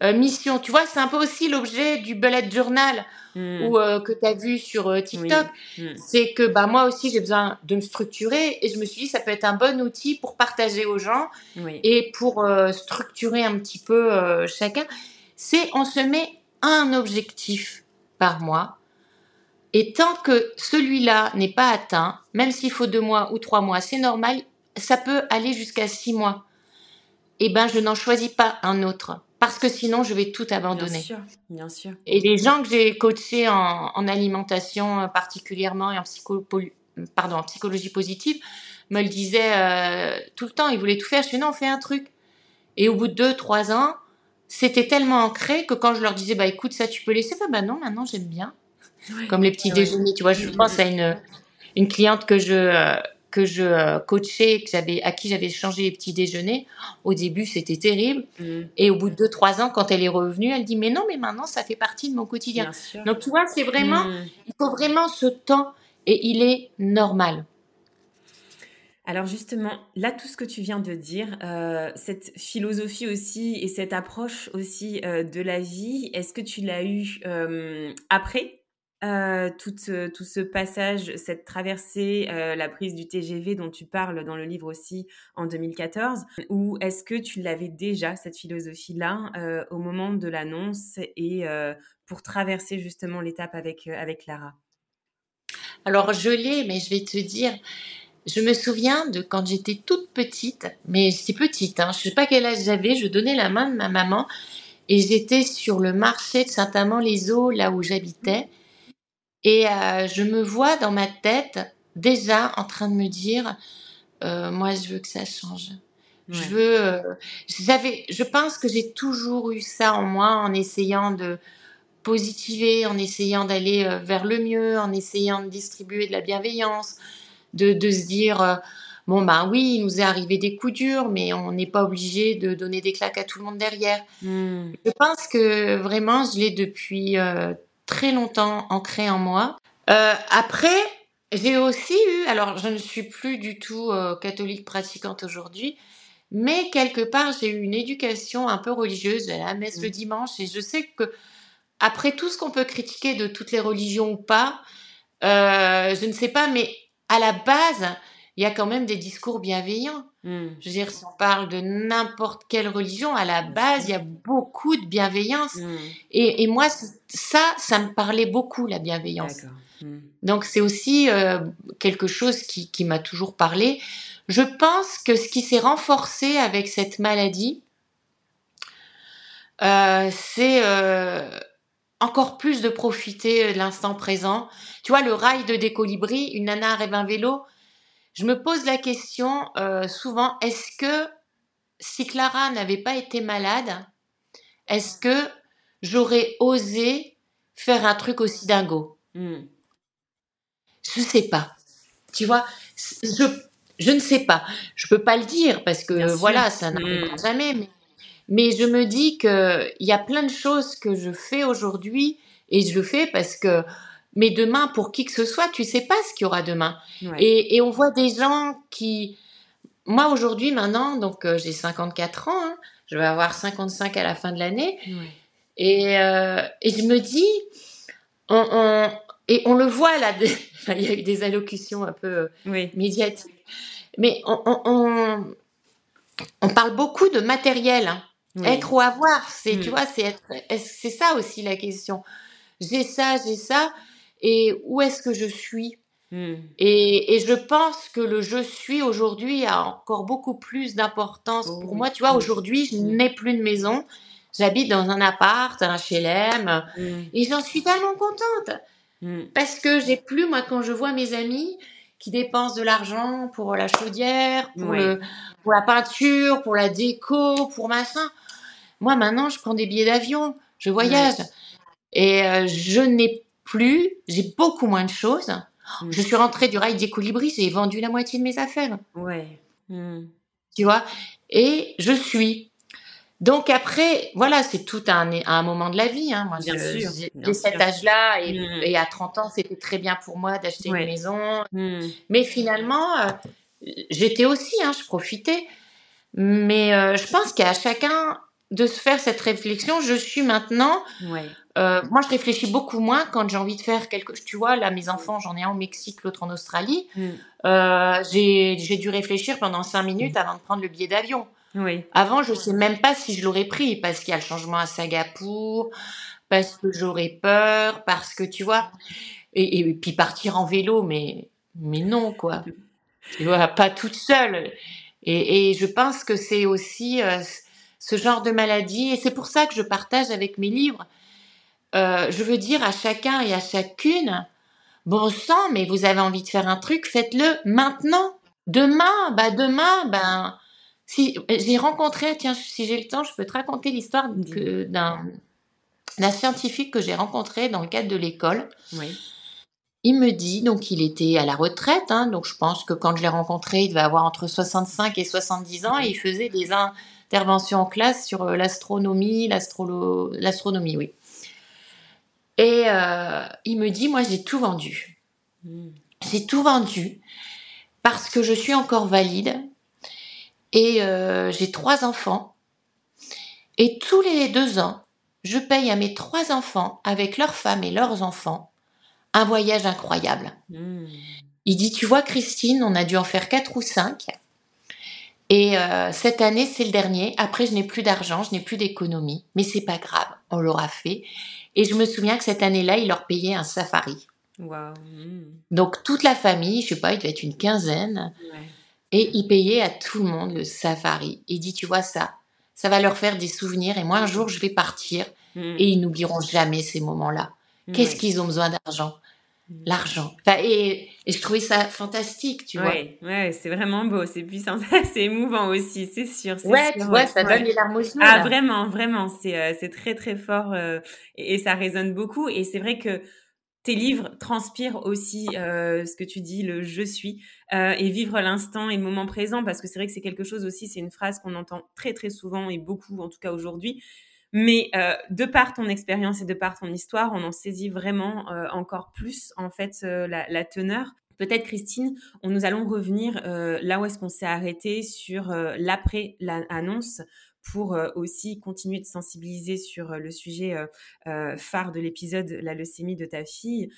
euh, missions, tu vois, c'est un peu aussi l'objet du bullet journal hmm. ou euh, que tu as vu sur euh, TikTok, hmm. c'est que bah, moi aussi j'ai besoin de me structurer et je me suis dit ça peut être un bon outil pour partager aux gens et pour structurer un petit peu chacun. C'est on se met un objectif par mois et tant que celui-là n'est pas atteint, même s'il faut deux mois ou trois mois, c'est normal, ça peut aller jusqu'à six mois eh ben, je n'en choisis pas un autre. Parce que sinon, je vais tout abandonner. Bien sûr, bien sûr. Et les gens que j'ai coachés en, alimentation euh, particulièrement et en, pardon, en psychologie positive me le disaient euh, tout le temps. Ils voulaient tout faire. Je suis non, on fait un truc. Et au bout de deux, trois ans, c'était tellement ancré que quand je leur disais, bah écoute, ça tu peux laisser, bah, bah non, maintenant j'aime bien. Comme les petits déjeuners, tu vois, je pense à une, une cliente que je, euh, que je euh, coachais, que j'avais, à qui j'avais changé les petits déjeuners, au début c'était terrible. Mm. Et au bout de 2-3 ans, quand elle est revenue, elle dit Mais non, mais maintenant ça fait partie de mon quotidien. Donc tu vois, c'est vraiment, mm. il faut vraiment ce temps et il est normal. Alors justement, là, tout ce que tu viens de dire, euh, cette philosophie aussi et cette approche aussi euh, de la vie, est-ce que tu l'as eu après? Euh, tout, tout, ce passage, cette traversée, euh, la prise du TGV dont tu parles dans le livre aussi en 2014, ou est-ce que tu l'avais déjà, cette philosophie-là, euh, au moment de l'annonce et pour traverser justement l'étape avec, avec Clara Alors je l'ai, mais je vais te dire, je me souviens de quand j'étais toute petite, mais c'est petite, hein, je ne sais pas quel âge j'avais, je donnais la main de ma maman et j'étais sur le marché de Saint-Amand-les-Eaux, là où j'habitais. Et euh, je me vois dans ma tête déjà en train de me dire, euh, moi je veux que ça change. Je veux, euh, j'avais, je pense que j'ai toujours eu ça en moi en essayant de positiver, en essayant d'aller vers le mieux, en essayant de distribuer de la bienveillance, de, de se dire, bon ben oui, il nous est arrivé des coups durs, mais on n'est pas obligé de donner des claques à tout le monde derrière. Hmm. Je pense que vraiment, je l'ai depuis très longtemps ancré en moi. Euh, après, j'ai aussi eu, alors je ne suis plus du tout euh, catholique pratiquante aujourd'hui, mais quelque part j'ai eu une éducation un peu religieuse, à la messe le dimanche, et je sais que après tout ce qu'on peut critiquer de toutes les religions ou pas, euh, je ne sais pas, mais à la base, il y a quand même des discours bienveillants. Hmm. Je veux dire, si on parle de n'importe quelle religion, à la base, il y a beaucoup de bienveillance. Hmm. Et, moi, ça, ça me parlait beaucoup, la bienveillance. Hmm. Donc, c'est aussi euh, quelque chose qui, m'a toujours parlé. Je pense que ce qui s'est renforcé avec cette maladie, euh, c'est euh, encore plus de profiter de l'instant présent. Tu vois, le rail de décolibri, une nana rêve un vélo, je me pose la question euh, souvent, est-ce que si Clara n'avait pas été malade, est-ce que j'aurais osé faire un truc aussi dingo? Hmm. Je ne sais pas. Tu vois, je, je ne sais pas. Je peux pas le dire parce que voilà, ça n'arrivera hmm. jamais. Mais, mais, je me dis qu'il y a plein de choses que je fais aujourd'hui et je le fais parce que mais demain, pour qui que ce soit, tu sais pas ce qu'il y aura demain. Et, et, on voit des gens qui... Moi, aujourd'hui, maintenant, donc euh, j'ai 54 ans, hein, je vais avoir 55 à la fin de l'année. Et, euh, et, je me dis, on, on, et on le voit là, il y a eu des allocutions un peu euh, médiatiques, mais on, on, on, parle beaucoup de matériel. Hein. Être ou avoir, c'est, tu mm. vois, c'est c'est ça aussi la question. J'ai ça, j'ai ça et où est-ce que je suis Hmm. Et, et, je pense que le je suis aujourd'hui a encore beaucoup plus d'importance pour oh moi. Tu vois, aujourd'hui, je n'ai plus de maison. J'habite dans un appart, un HLM, hmm. et j'en suis tellement contente. Hmm. Parce que j'ai plus, moi, quand je vois mes amis qui dépensent de l'argent pour la chaudière, pour, le, pour la peinture, pour la déco, pour machin. Moi, maintenant, je prends des billets d'avion, je voyage. Et euh, je n'ai plus, j'ai beaucoup moins de choses. Mmh. Je suis rentrée du rail des colibris, j'ai vendu la moitié de mes affaires. Ouais. Mmh. Tu vois? Et je suis. Donc après, voilà, c'est tout un, un moment de la vie. Hein. Moi, j'ai cet âge-là mmh. et, à 30 ans, c'était très bien pour moi d'acheter une maison. Mais finalement, euh, j'étais aussi, hein, je profitais. Mais euh, je pense qu'à chacun de se faire cette réflexion. Je suis maintenant. Euh, moi, je réfléchis beaucoup moins quand j'ai envie de faire quelque chose. Tu vois, là, mes enfants, j'en ai un au Mexique, l'autre en Australie. Mm. Euh, j'ai dû réfléchir pendant cinq minutes avant de prendre le billet d'avion. Oui. Avant, je ne sais même pas si je l'aurais pris parce qu'il y a le changement à Singapour, parce que j'aurais peur, parce que tu vois. Et, puis partir en vélo, mais, mais non, quoi. Tu vois, pas toute seule. Et, et je pense que c'est aussi. Euh, ce genre de maladie. Et c'est pour ça que je partage avec mes livres. Euh, je veux dire à chacun et à chacune, bon sang, mais vous avez envie de faire un truc, faites-le maintenant. Demain, bah demain, ben si j'ai rencontré, tiens, si j'ai le temps, je peux te raconter l'histoire d'un d'un scientifique que j'ai rencontré dans le cadre de l'école. Oui. Il me dit, donc il était à la retraite, hein, donc je pense que quand je l'ai rencontré, il devait avoir entre 65 et 70 ans, et il faisait des, intervention en classe sur euh, l'astronomie, l'astronomie, oui. Et euh, il me dit, moi j'ai tout vendu. Hmm. J'ai tout vendu parce que je suis encore valide et euh, j'ai trois enfants. Et tous les deux ans, je paye à mes trois enfants, avec leurs femmes et leurs enfants, un voyage incroyable. Hmm. Il dit, tu vois Christine, on a dû en faire quatre ou cinq. Et euh, cette année, c'est le dernier. Après, je n'ai plus d'argent, je n'ai plus d'économie, mais c'est pas grave, on l'aura fait. Et je me souviens que cette année-là, il leur payait un safari. Wow. Donc toute la famille, je sais pas, il devait être une quinzaine, et il payait à tout le monde le safari. Il dit, tu vois ça, ça va leur faire des souvenirs. Et moi, un jour, je vais partir, mm. et ils n'oublieront jamais ces moments-là. Qu'est-ce qu'ils ont besoin d'argent? L'argent. et, je trouvais ça fantastique, tu vois. Ouais, c'est vraiment beau, c'est puissant, c'est émouvant aussi, c'est sûr. Ouais, tu vois, ça donne les larmes aux yeux. Ah, vraiment, vraiment, c'est euh, c'est très très fort euh, et, ça résonne beaucoup. Et c'est vrai que tes livres transpirent aussi euh, ce que tu dis, le je suis, et vivre l'instant et le moment présent, parce que c'est vrai que c'est quelque chose aussi, c'est une phrase qu'on entend très très souvent et beaucoup, en tout cas aujourd'hui. Mais euh, de par ton expérience et de par ton histoire, on en saisit vraiment euh, encore plus en fait euh, la, teneur. Peut-être Christine, on nous allons revenir là où est-ce qu'on s'est arrêté sur l'après l'annonce pour aussi continuer de sensibiliser sur le sujet phare de l'épisode, la leucémie de ta fille.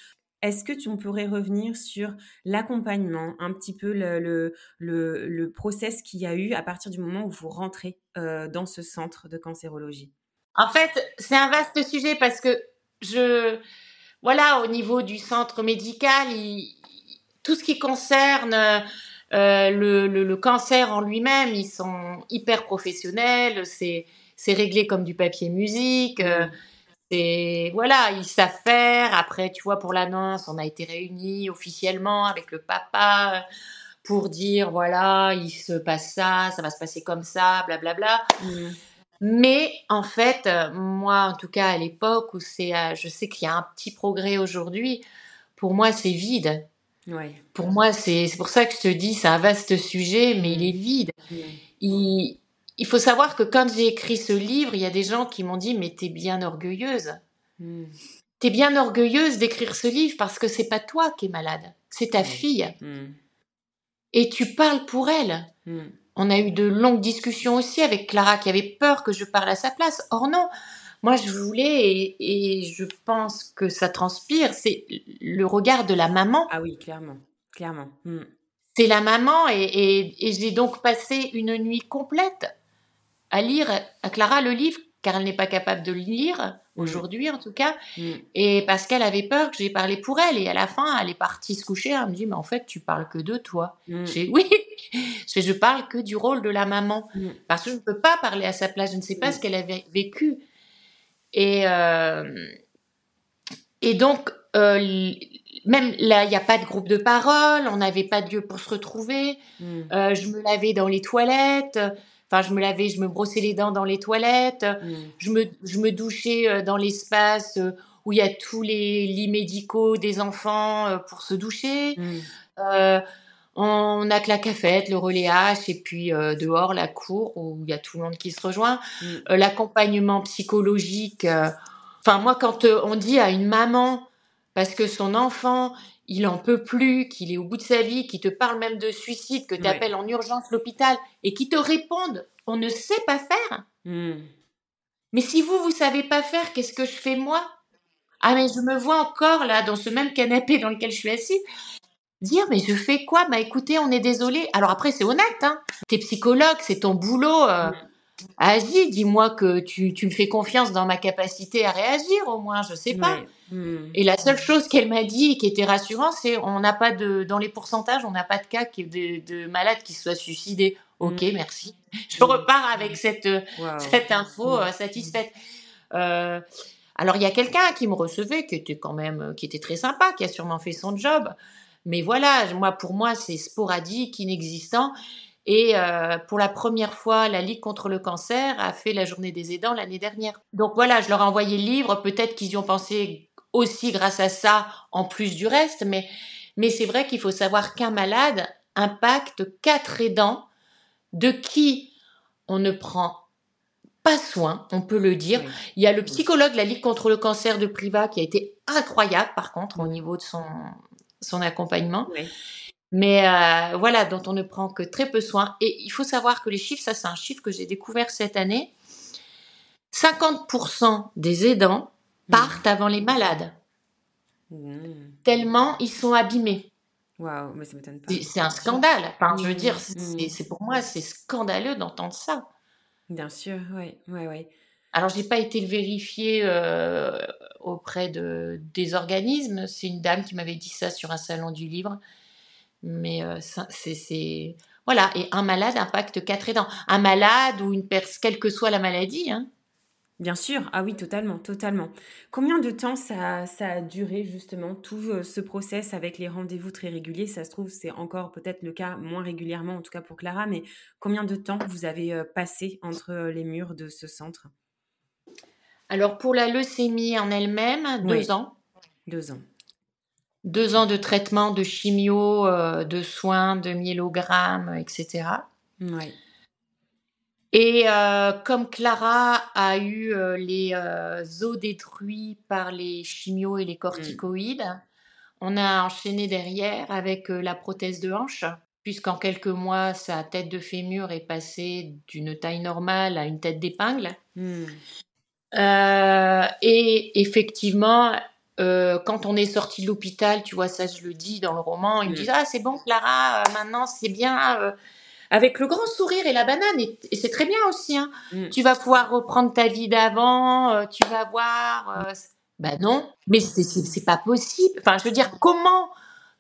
Est-ce que tu pourrais revenir sur l'accompagnement, un petit peu le, le, le, le process qu'il y a eu à partir du moment où vous rentrez dans ce centre de cancérologie? En fait, c'est un vaste sujet parce que je, voilà, au niveau du centre médical, tout ce qui concerne euh, le, le, cancer en lui-même, ils sont hyper professionnels. C'est, c'est réglé comme du papier musique. Euh, c'est voilà, ils savent faire. Après, tu vois, pour l'annonce, on a été réunis officiellement avec le papa pour dire voilà, il se passe ça, ça va se passer comme ça, blablabla. Bla, bla. Mmh. Mais en fait, euh, moi, en tout cas, à l'époque où c'est, euh, je sais qu'il y a un petit progrès aujourd'hui, pour moi, c'est vide. Ouais. Pour moi, c'est, pour ça que je te dis, c'est un vaste sujet, mais il est vide. Il, il, faut savoir que quand j'ai écrit ce livre, il y a des gens qui m'ont dit, mais t'es bien orgueilleuse. Mm. T'es bien orgueilleuse d'écrire ce livre parce que c'est pas toi qui es malade, c'est ta fille. Mm. Et tu parles pour elle. Mm. On a eu de longues discussions aussi avec Clara qui avait peur que je parle à sa place. Or non, moi je voulais et, je pense que ça transpire, c'est le regard de la maman. Ah oui, clairement, clairement. Hmm. C'est la maman et, j'ai donc passé une nuit complète à lire à Clara le livre car elle n'est pas capable de le lire aujourd'hui en tout cas. Et parce qu'elle avait peur que j'ai parlé pour elle. Et à la fin, elle est partie se coucher. Elle me dit, mais en fait, tu parles que de toi. J'ai oui, je, je parle que du rôle de la maman. Parce que je ne peux pas parler à sa place. Je ne sais pas ce qu'elle avait vécu. Et, euh, et donc, euh, même là, il n'y a pas de groupe de parole, on n'avait pas de lieu pour se retrouver. Euh, je me lavais dans les toilettes. Enfin, je me lavais, je me brossais les dents dans les toilettes. Hmm. Je, me, je me douchais euh, dans l'espace où il y a tous les lits médicaux des enfants pour se doucher. Hmm. on a que la cafette, le relais H, et puis dehors, la cour, où il y a tout le monde qui se rejoint. L'accompagnement psychologique. Enfin, moi, quand on dit à une maman parce que son enfant, il en peut plus, qu'il est au bout de sa vie, qu'il te parle même de suicide, que tu appelles en urgence l'hôpital et qu'il te répondent on ne sait pas faire. Hmm. Mais si vous, vous savez pas faire, qu'est-ce que je fais moi? Ah mais je me vois encore là dans ce même canapé dans lequel je suis assise dire mais je fais quoi? Bah écoutez, on est désolé. Alors après c'est honnête, hein. T'es psychologue, c'est ton boulot. Euh, hmm. Agis, dis-moi que tu, tu, me fais confiance dans ma capacité à réagir au moins, je sais pas. Hmm. Et la seule chose qu'elle m'a dit qui était rassurante, c'est on n'a pas de dans les pourcentages, on n'a pas de cas de, de malades qui soient suicidés. Ok, hmm. merci. Je repars avec cette cette info euh, satisfaite. Euh, alors il y a quelqu'un qui me recevait, qui était quand même, qui était très sympa, qui a sûrement fait son job. Mais voilà, moi pour moi c'est sporadique, inexistant. Et euh, pour la première fois, la Ligue contre le cancer a fait la journée des aidants l'année dernière. Donc voilà, je leur ai envoyé le livre. Peut-être qu'ils y ont pensé aussi grâce à ça, en plus du reste. Mais, mais c'est vrai qu'il faut savoir qu'un malade impacte quatre aidants de qui on ne prend pas soin, on peut le dire. Il y a le psychologue de la Ligue contre le cancer de Priva qui a été incroyable, par contre, au niveau de son, son accompagnement. Oui mais euh, voilà, dont on ne prend que très peu soin. Et il faut savoir que les chiffres, ça c'est un chiffre que j'ai découvert cette année, 50% des aidants mmh. partent avant les malades. Mmh. Tellement ils sont abîmés. Waouh, mais ça m'étonne pas. C'est un scandale. Enfin, je veux dire, mmh. c'est pour moi, c'est scandaleux d'entendre ça. Bien sûr, oui, oui, oui. Alors, j'ai pas été le vérifier euh, auprès de, des organismes. C'est une dame qui m'avait dit ça sur un salon du livre. Mais euh, c'est. Voilà, et un malade impacte quatre aidants. Un malade ou une personne, quelle que soit la maladie. Hein. Bien sûr, ah oui, totalement, totalement. Combien de temps ça, ça a duré justement tout ce process avec les rendez-vous très réguliers? Ça se trouve, c'est encore peut-être le cas moins régulièrement, en tout cas pour Clara, mais combien de temps vous avez passé entre les murs de ce centre? Alors pour la leucémie en elle-même, deux ans. Deux ans deux ans de traitement, de chimio, euh, de soins, de myélogrammes, etc. Oui. Et euh, comme Clara a eu euh, les os détruits par les chimios et les corticoïdes, on a enchaîné derrière avec la prothèse de hanche, puisqu'en quelques mois, sa tête de fémur est passée d'une taille normale à une tête d'épingle. Hmm. et effectivement, euh, quand on est sorti de l'hôpital, tu vois, ça je le dis dans le roman, ils me mm. disent Ah, c'est bon, Clara, euh, maintenant c'est bien. Euh, avec le grand sourire et la banane, et, c'est très bien aussi. Hein. Mm. Tu vas pouvoir reprendre ta vie d'avant, tu vas voir. ben non, mais c'est pas possible. Enfin, je veux dire, comment,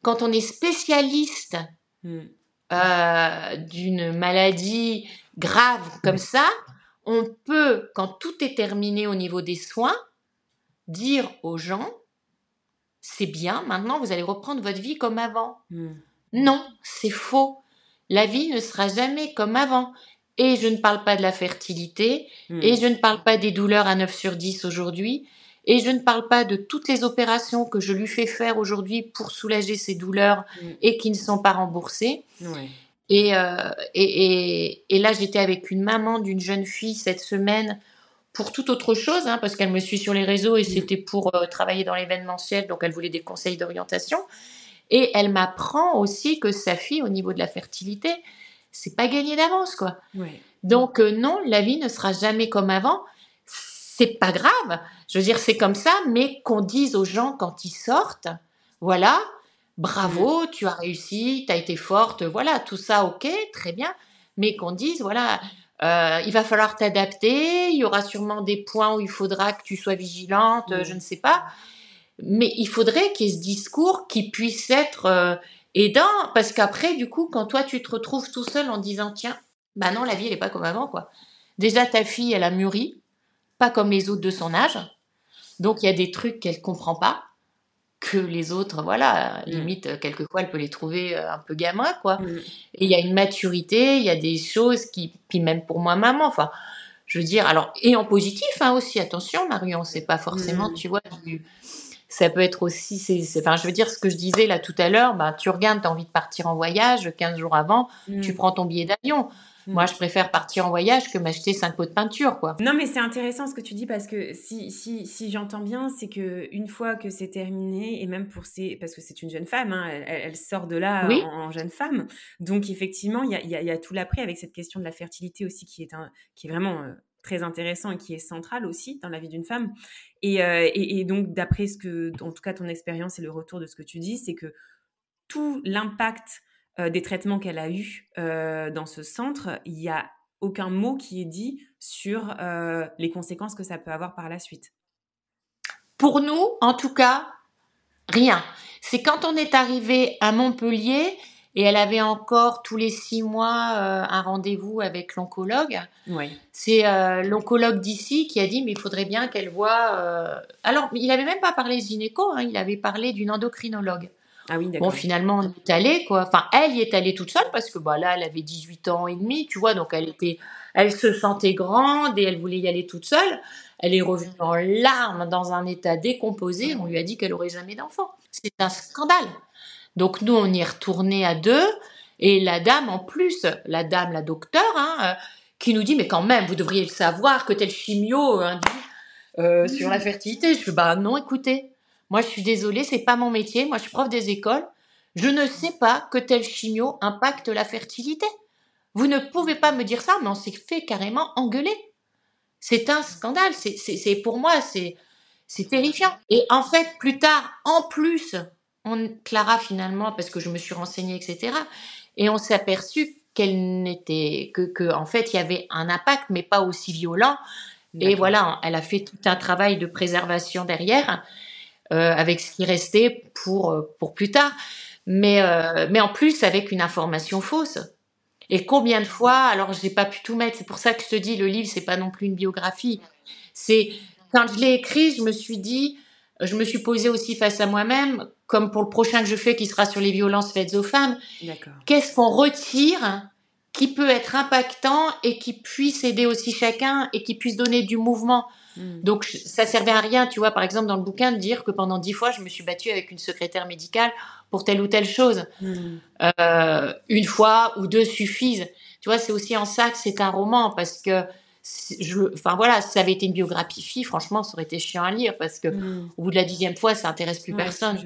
quand on est spécialiste mm. d'une maladie grave comme ça, on peut, quand tout est terminé au niveau des soins, dire aux gens c'est bien, maintenant vous allez reprendre votre vie comme avant. Hmm. Non, c'est faux. La vie ne sera jamais comme avant. Et je ne parle pas de la fertilité, hmm. et je ne parle pas des douleurs à 9 sur 10 aujourd'hui, et je ne parle pas de toutes les opérations que je lui fais faire aujourd'hui pour soulager ses douleurs hmm. et qui ne sont pas remboursées. Euh, et, et, là, j'étais avec une maman d'une jeune fille cette semaine pour toute autre chose, hein, parce qu'elle me suit sur les réseaux et c'était pour euh, travailler dans l'événementiel, donc elle voulait des conseils d'orientation. Et elle m'apprend aussi que sa fille, au niveau de la fertilité, c'est pas gagné d'avance, quoi. Donc euh, non, la vie ne sera jamais comme avant. C'est pas grave. Je veux dire, c'est comme ça, mais qu'on dise aux gens quand ils sortent, voilà, bravo, tu as réussi, tu as été forte, voilà, tout ça, ok, très bien. Mais qu'on dise, voilà, Euh, il va falloir t'adapter. Il y aura sûrement des points où il faudra que tu sois vigilante, je ne sais pas. Mais il faudrait qu'il y ait ce discours qui puisse être euh, aidant, parce qu'après, du coup, quand toi tu te retrouves tout seul en disant tiens, bah non, la vie elle est pas comme avant quoi. Déjà ta fille elle a mûri, pas comme les autres de son âge, donc il y a des trucs qu'elle comprend pas que les autres, voilà, mm. limite, quelquefois, elle peut les trouver euh, un peu gamins, quoi. Mm. Et il y a une maturité, il y a des choses qui, puis même pour moi, maman, enfin, je veux dire, alors, et en positif, hein, aussi, attention, Marion, c'est pas forcément, mm. tu vois, ça peut être aussi, c'est, enfin, je veux dire, ce que je disais là tout à l'heure, bah, tu regardes, tu as envie de partir en voyage, 15 jours avant, tu prends ton billet d'avion. Moi, mm. je préfère partir en voyage que m'acheter cinq pots de peinture, quoi. Non, mais c'est intéressant ce que tu dis parce que si, si, si j'entends bien, c'est que une fois que c'est terminé, et même pour ces, parce que c'est une jeune femme, hein, elle, sort de là en, jeune femme. Donc, effectivement, il y a, y a, tout l'après avec cette question de la fertilité aussi qui est, un, qui est vraiment euh, très intéressant et qui est central aussi dans la vie d'une femme. Et, euh, et, et donc, d'après ce que, en tout cas, ton expérience et le retour de ce que tu dis, c'est que tout l'impact euh, des traitements qu'elle a eus euh, dans ce centre, il n'y a aucun mot qui est dit sur euh, les conséquences que ça peut avoir par la suite. Pour nous, en tout cas, rien. C'est quand on est arrivé à Montpellier et elle avait encore tous les six mois un rendez-vous avec l'oncologue. Oui. C'est l'oncologue d'ici qui a dit mais il faudrait bien qu'elle voit. Alors il n'avait même pas parlé gynéco, hein, il avait parlé d'une endocrinologue. Ah oui, bon, finalement, on est allé, quoi. Enfin, elle y est allée toute seule parce que bah, là, elle avait 18 ans et demi, tu vois, donc elle était, elle se sentait grande et elle voulait y aller toute seule. Elle est revenue en larmes dans un état décomposé. On lui a dit qu'elle aurait jamais d'enfant. C'est un scandale. Donc nous, on y est retourné à deux. Et la dame, en plus, la dame, la docteure, hein, euh, qui nous dit, mais quand même, vous devriez le savoir que tel chimio hein, euh, sur la fertilité. Je fais, bah non, écoutez, moi, je suis désolée, c'est pas mon métier. Moi, je suis prof des écoles. Je ne sais pas que tel chimio impacte la fertilité. Vous ne pouvez pas me dire ça, mais on s'est fait carrément engueuler. C'est un scandale. C'est pour moi, c'est c'est terrifiant. Et en fait, plus tard, en plus, on Clara finalement, parce que je me suis renseignée, etc. Et on s'est aperçu qu'elle n'était que, que en fait, il y avait un impact, mais pas aussi violent. Et voilà, elle a fait tout un travail de préservation derrière. Euh, avec ce qui restait pour, euh, pour plus tard. Mais, euh, mais en plus, avec une information fausse. Et combien de fois, alors j'ai pas pu tout mettre, c'est pour ça que je te dis, le livre, c'est pas non plus une biographie. C'est, quand je l'ai écrit, je me suis dit, je me suis posée aussi face à moi-même, comme pour le prochain que je fais qui sera sur les violences faites aux femmes. Qu'est-ce qu'on retire qui peut être impactant et qui puisse aider aussi chacun et qui puisse donner du mouvement? Hmm. Donc ça servait à rien, tu vois, par exemple dans le bouquin, de dire que pendant dix fois, je me suis battue avec une secrétaire médicale pour telle ou telle chose. Hmm. Euh, une fois ou deux suffisent. Tu vois, c'est aussi en ça que c'est un roman, parce que, je, enfin voilà, si ça avait été une biographie, franchement, ça aurait été chiant à lire, parce que hmm. au bout de la dixième fois, ça intéresse plus personne.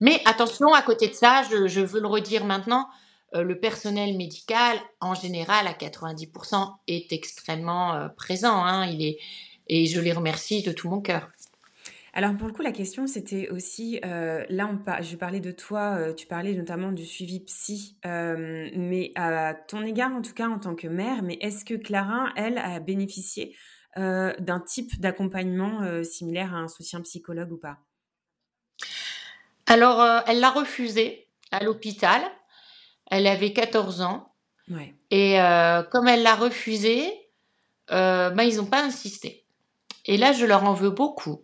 Mais attention, à côté de ça, je, veux le redire maintenant, euh, le personnel médical, en général, à 90%, est extrêmement euh, présent. Hein. Il est et je les remercie de tout mon cœur. Alors pour le coup, la question c'était aussi, euh, là on je parlais de toi, euh, tu parlais notamment du suivi psy, euh, mais à ton égard en tout cas en tant que mère, mais est-ce que Clara, elle, a bénéficié d'un type d'accompagnement similaire à un soutien psychologue ou pas? Alors elle l'a refusé à l'hôpital, elle avait 14 ans, ouais. et comme elle l'a refusé, ben, ils n'ont pas insisté. Et là, je leur en veux beaucoup.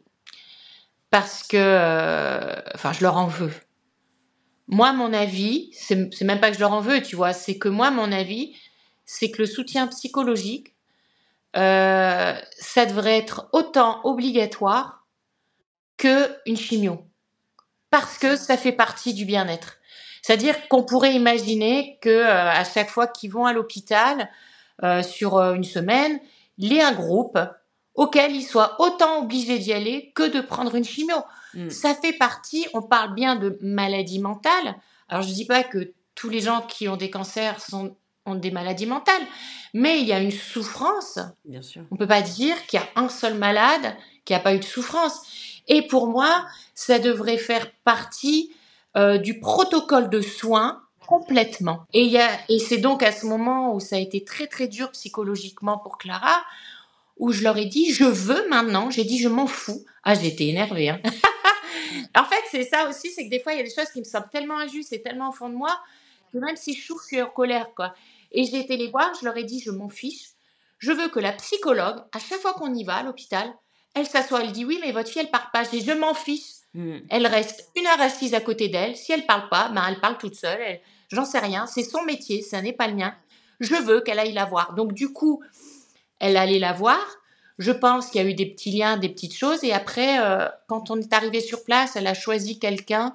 Parce que, euh, enfin, je leur en veux. Moi, mon avis, c'est même pas que je leur en veux, tu vois, c'est que moi, mon avis, c'est que le soutien psychologique, euh, ça devrait être autant obligatoire que une chimio. Parce que ça fait partie du bien-être. C'est-à-dire qu'on pourrait imaginer que euh, à chaque fois qu'ils vont à l'hôpital sur une semaine, il y ait un groupe auquel ils soient autant obligés d'y aller que de prendre une chimio. Hmm. Ça fait partie, on parle bien de maladie mentale. Alors je ne dis pas que tous les gens qui ont des cancers sont, ont des maladies mentales, mais il y a une souffrance. Bien sûr. On ne peut pas dire qu'il y a un seul malade qui n'a pas eu de souffrance. Et pour moi, ça devrait faire partie euh, du protocole de soins complètement. Et, y a, et c'est donc à ce moment où ça a été très très dur psychologiquement pour Clara, où je leur ai dit, je veux maintenant, j'ai dit, je m'en fous. Ah, j'étais énervée. Hein. en fait, c'est ça aussi, c'est que des fois, il y a des choses qui me semblent tellement injustes et tellement au fond de moi, que même si je souffre, je suis en colère, quoi. Et j'ai été les voir, je leur ai dit, je m'en fiche. Je veux que la psychologue, à chaque fois qu'on y va à l'hôpital, elle s'assoit, elle dit, oui, mais votre fille, elle part pas. Je dis, je m'en fiche. Hmm. Elle reste une heure assise à côté d'elle. Si elle parle pas, ben elle parle toute seule. J'en sais rien. C'est son métier, ça n'est pas le mien. Je veux qu'elle aille la voir. Donc du coup, elle allait la voir. Je pense qu'il y a eu des petits liens, des petites choses. Et après, euh, quand on est arrivé sur place, elle a choisi quelqu'un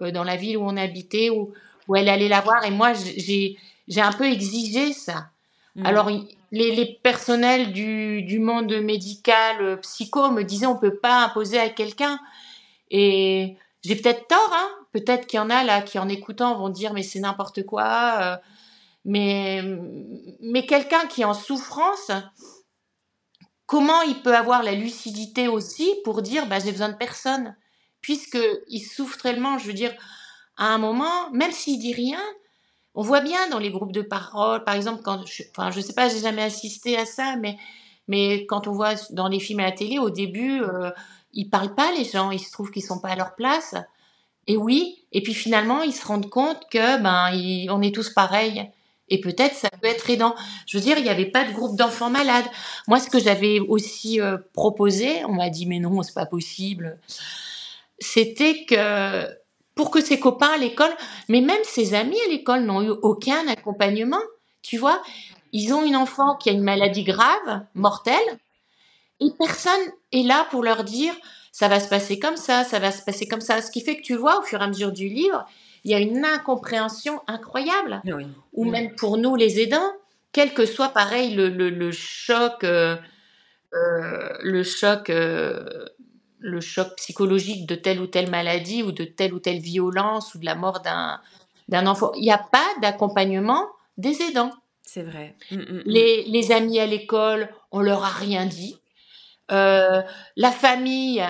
euh, dans la ville où on habitait, où, où elle allait la voir. Et moi, j'ai un peu exigé ça. Hmm. Alors, les, les, personnels du, du monde médical, euh, psycho, me disaient on peut pas imposer à quelqu'un. Et j'ai peut-être tort, hein peut-être qu'il y en a là qui en écoutant vont dire mais c'est n'importe quoi. Euh, mais mais quelqu'un qui est en souffrance, comment il peut avoir la lucidité aussi pour dire bah j'ai besoin de personne? Puisque il souffre tellement. Je veux dire, à un moment, même s'il dit rien, on voit bien dans les groupes de parole, par exemple, quand, je, enfin, je sais pas, j'ai jamais assisté à ça, mais mais quand on voit dans les films à la télé, au début, euh, ils parlent pas les gens, ils se trouvent qu'ils sont pas à leur place. Et oui, et puis finalement, ils se rendent compte que ben on est tous pareils. Et peut-être ça peut être aidant. Je veux dire, il n'y avait pas de groupe d'enfants malades. Moi, ce que j'avais aussi euh, proposé, on m'a dit mais non, c'est pas possible. C'était que pour que ses copains à l'école, mais même ses amis à l'école n'ont eu aucun accompagnement. Tu vois, ils ont une enfant qui a une maladie grave, mortelle, et personne est là pour leur dire ça va se passer comme ça, ça va se passer comme ça. Ce qui fait que tu vois, au fur et à mesure du livre, il y a une incompréhension incroyable. Ou même pour nous, les aidants, quel que soit pareil le, le, choc, euh, euh, le choc, euh, le choc psychologique de telle ou telle maladie ou de telle ou telle violence ou de la mort d'un d'un enfant, il n'y a pas d'accompagnement des aidants. C'est vrai. Mmh, mmh, mmh. Les, les amis à l'école, on leur a rien dit. La famille,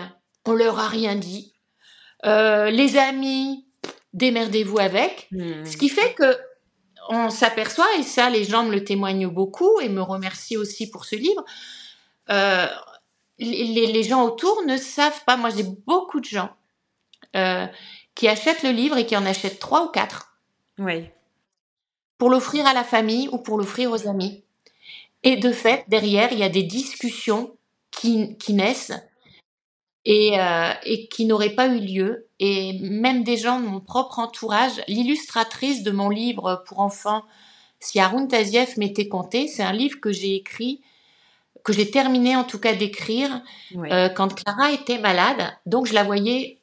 on leur a rien dit. Les amis, démerdez-vous avec. Hmm. Ce qui fait que on s'aperçoit, et ça les gens me le témoignent beaucoup et me remercient aussi pour ce livre, euh, les, les, gens autour ne savent pas. Moi j'ai beaucoup de gens qui achètent le livre et qui en achètent trois ou quatre. Oui. Pour l'offrir à la famille ou pour l'offrir aux amis. Et de fait, derrière, il y a des discussions qui, qui naissent et, euh, et qui n'auraient pas eu lieu. Et même des gens de mon propre entourage, l'illustratrice de mon livre pour enfants, si Arun Taziev m'était compté, c'est un livre que j'ai écrit, que j'ai terminé en tout cas d'écrire euh, quand Clara était malade. Donc je la voyais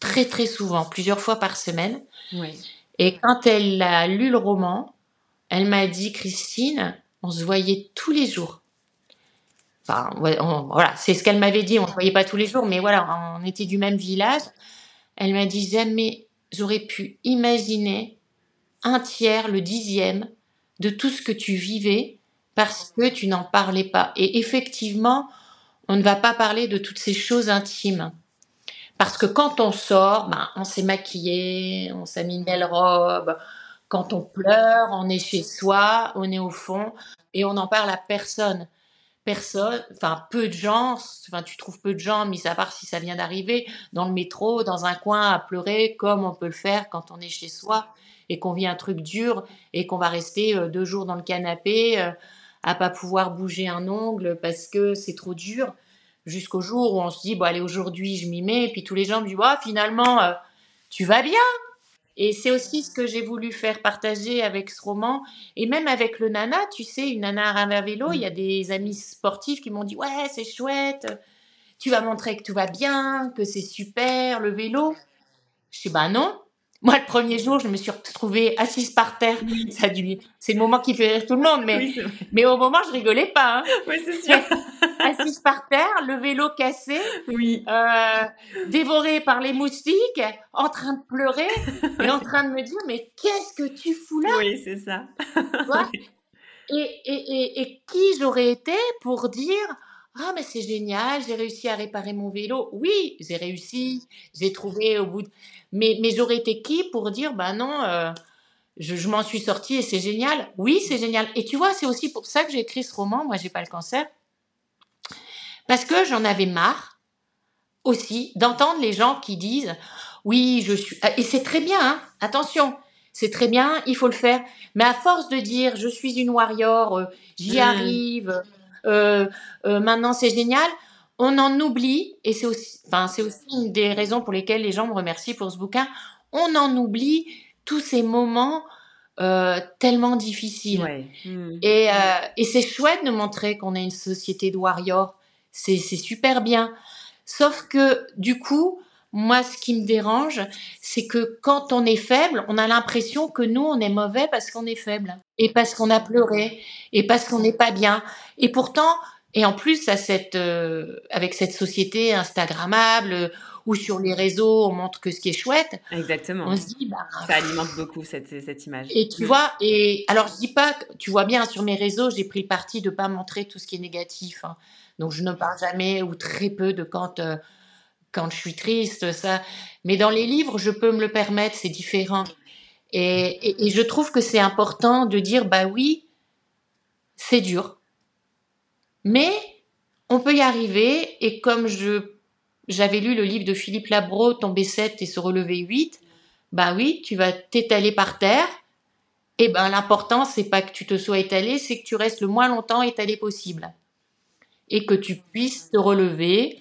très très souvent, plusieurs fois par semaine. Et quand elle a lu le roman, elle m'a dit, Christine, on se voyait tous les jours. Enfin, voilà, c'est ce qu'elle m'avait dit. On ne voyait pas tous les jours, mais voilà, on était du même village. Elle m'a dit jamais j'aurais pu imaginer un tiers, le dixième de tout ce que tu vivais parce que tu n'en parlais pas. Et effectivement, on ne va pas parler de toutes ces choses intimes. Parce que quand on sort, ben, on s'est maquillé, on s'est mis une belle robe. Quand on pleure, on est chez soi, on est au fond et on n'en parle à personne personne, enfin peu de gens, enfin tu trouves peu de gens, mis à part si ça vient d'arriver, dans le métro, dans un coin à pleurer, comme on peut le faire quand on est chez soi et qu'on vit un truc dur et qu'on va rester euh, deux jours dans le canapé euh, à pas pouvoir bouger un ongle parce que c'est trop dur, jusqu'au jour où on se dit bon allez aujourd'hui je m'y mets, et puis tous les gens me disent ah, finalement euh, tu vas bien, et c'est aussi ce que j'ai voulu faire partager avec ce roman. Et même avec le nana, tu sais, une nana à vélo, il y a des amis sportifs qui m'ont dit Ouais, c'est chouette, tu vas montrer que tout va bien, que c'est super, le vélo. Je dis Bah non. Moi, le premier jour, je me suis retrouvée assise par terre. Ça C'est le moment qui fait rire tout le monde, mais, mais au moment, je rigolais pas. Hein. Oui, c'est sûr. assise par terre, le vélo cassé, oui. euh, dévoré par les moustiques, en train de pleurer et en train de me dire mais qu'est-ce que tu fous là? Oui, c'est ça. et, et, et, et qui j'aurais été pour dire ah mais c'est génial, j'ai réussi à réparer mon vélo. Oui, j'ai réussi, j'ai trouvé au bout de... Mais, mais j'aurais été qui pour dire bah non, euh, je, m'en suis sortie et c'est génial. Oui, c'est génial. Et tu vois, c'est aussi pour ça que j'ai écrit ce roman. Moi, j'ai pas le cancer. Parce que j'en avais marre aussi d'entendre les gens qui disent oui, je suis. Et c'est très bien, hein attention, c'est très bien, il faut le faire. Mais à force de dire je suis une warrior, euh, j'y mmh. arrive, euh, euh, maintenant c'est génial, on en oublie, et c'est aussi, enfin, c'est aussi une des raisons pour lesquelles les gens me remercient pour ce bouquin, on en oublie tous ces moments tellement difficiles. Mmh. Et, et c'est chouette de montrer qu'on est une société de warriors, c'est super bien. Sauf que du coup, moi, ce qui me dérange, c'est que quand on est faible, on a l'impression que nous, on est mauvais parce qu'on est faible et parce qu'on a pleuré et parce qu'on n'est pas bien. Et pourtant, et en plus, à cette, euh, avec cette société Instagrammable euh, ou sur les réseaux, on montre que ce qui est chouette. Exactement. On se dit, bah, ça alimente beaucoup cette, cette image. Et tu vois, et alors je dis pas, tu vois bien sur mes réseaux, j'ai pris le parti de pas montrer tout ce qui est négatif. Hein. Donc je ne parle jamais ou très peu de quand euh, quand je suis triste, ça. Mais dans les livres, je peux me le permettre, c'est différent. Et, je trouve que c'est important de dire, bah oui, c'est dur. Mais on peut y arriver. Et comme je j'avais lu le livre de Philippe Labro, tomber 7 et se relever 8, bah oui, tu vas t'étaler par terre. Et ben l'important, c'est pas que tu te sois étalé, c'est que tu restes le moins longtemps étalé possible. Et que tu puisses te relever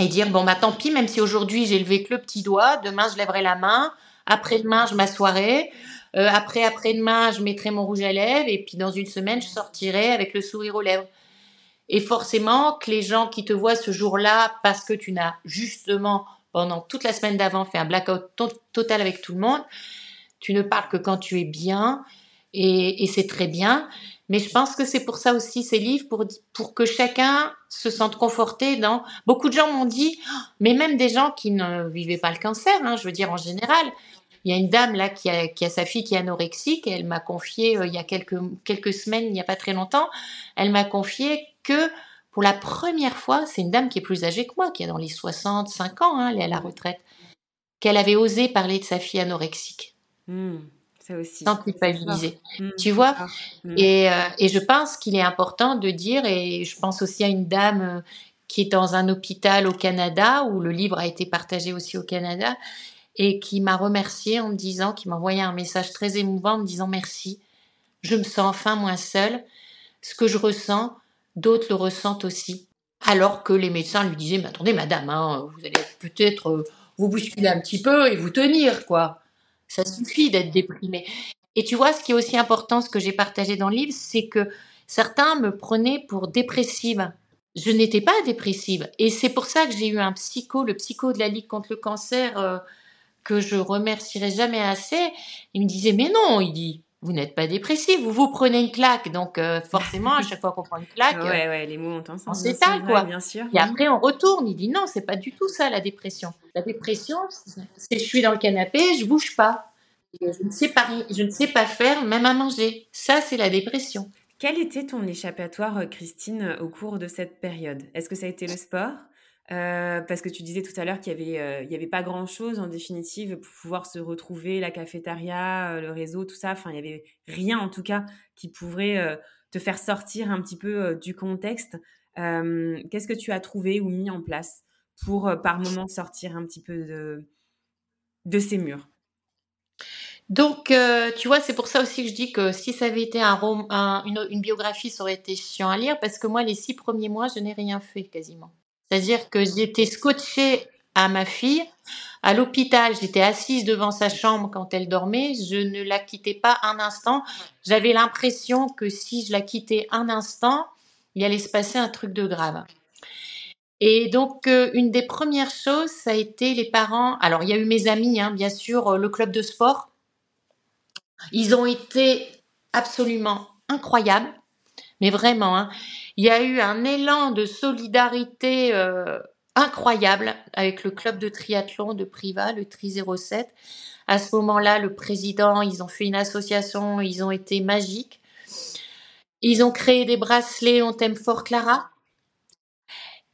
et dire bon bah tant pis, même si aujourd'hui j'ai levé que le petit doigt, demain je lèverai la main, après-demain je m'assoirai, euh, après après-demain je mettrai mon rouge à lèvres et puis dans une semaine je sortirai avec le sourire aux lèvres. Et forcément que les gens qui te voient ce jour-là parce que tu n'as justement pendant toute la semaine d'avant fait un blackout total avec tout le monde, tu ne parles que quand tu es bien et, et c'est très bien. Mais je pense que c'est pour ça aussi ces livres, pour, pour que chacun se sente conforté dans... Beaucoup de gens m'ont dit, mais même des gens qui ne vivaient pas le cancer, hein, je veux dire en général. Il y a une dame là qui a, qui a sa fille qui est anorexique elle m'a confié euh, il y a quelques, quelques semaines, il n'y a pas très longtemps, elle m'a confié que pour la première fois, c'est une dame qui est plus âgée que moi, qui est dans les 65 ans, hein, elle est à la retraite, qu'elle avait osé parler de sa fille anorexique. Aussi. Sans culpabiliser. Mmh, tu vois mmh. et, euh, et, je pense qu'il est important de dire, et je pense aussi à une dame euh, qui est dans un hôpital au Canada, où le livre a été partagé aussi au Canada, et qui m'a remercié en me disant, qui m'a envoyé un message très émouvant en me disant merci, je me sens enfin moins seule, ce que je ressens, d'autres le ressentent aussi. Alors que les médecins lui disaient, mais attendez madame, hein, vous allez peut-être euh, vous bousculer un petit peu et vous tenir, quoi. Ça suffit d'être déprimé. Et tu vois, ce qui est aussi important, ce que j'ai partagé dans le livre, c'est que certains me prenaient pour dépressive. Je n'étais pas dépressive. Et c'est pour ça que j'ai eu un psycho, le psycho de la Ligue contre le cancer, euh, que je remercierai jamais assez. Il me disait, mais non, il dit, vous n'êtes pas dépressive, vous vous prenez une claque. Donc euh, forcément, à chaque fois qu'on prend une claque, ouais, ouais, les mots ont un sens. On s'étale, quoi. bien sûr. Et après, on retourne. Il dit non, c'est pas du tout ça la dépression. La dépression, c'est je suis dans le canapé, je bouge pas. Je ne sais pas, je ne sais pas faire, même à manger. Ça, c'est la dépression. Quel était ton échappatoire, euh, Christine, au cours de cette période? Est-ce que ça a été le sport? Euh, parce que tu disais tout à l'heure qu'il n'y avait, il y avait pas grand-chose en définitive pour pouvoir se retrouver, la cafétéria, le réseau, tout ça. Enfin, il n'y avait rien en tout cas qui pourrait te faire sortir un petit peu du contexte. Qu'est-ce que tu as trouvé ou mis en place pour par moment sortir un petit peu de, ces murs? Donc, tu vois, c'est pour ça aussi que je dis que si ça avait été un, une, une, biographie, ça aurait été chiant à lire, parce que moi, les six premiers mois, je n'ai rien fait quasiment. C'est-à-dire que j'étais scotchée à ma fille. À l'hôpital, j'étais assise devant sa chambre quand elle dormait. Je ne la quittais pas un instant. J'avais l'impression que si je la quittais un instant, il allait se passer un truc de grave. Et donc, euh, une des premières choses, ça a été les parents. Alors, il y a eu mes amis, hein, bien sûr, euh, le club de sport. Ils ont été absolument incroyables, mais vraiment. Hein. Il y a eu un élan de solidarité euh, incroyable avec le club de triathlon de Priva, le Tri 07. À ce moment-là, le président, ils ont fait une association, ils ont été magiques. Ils ont créé des bracelets On t'aime fort Clara.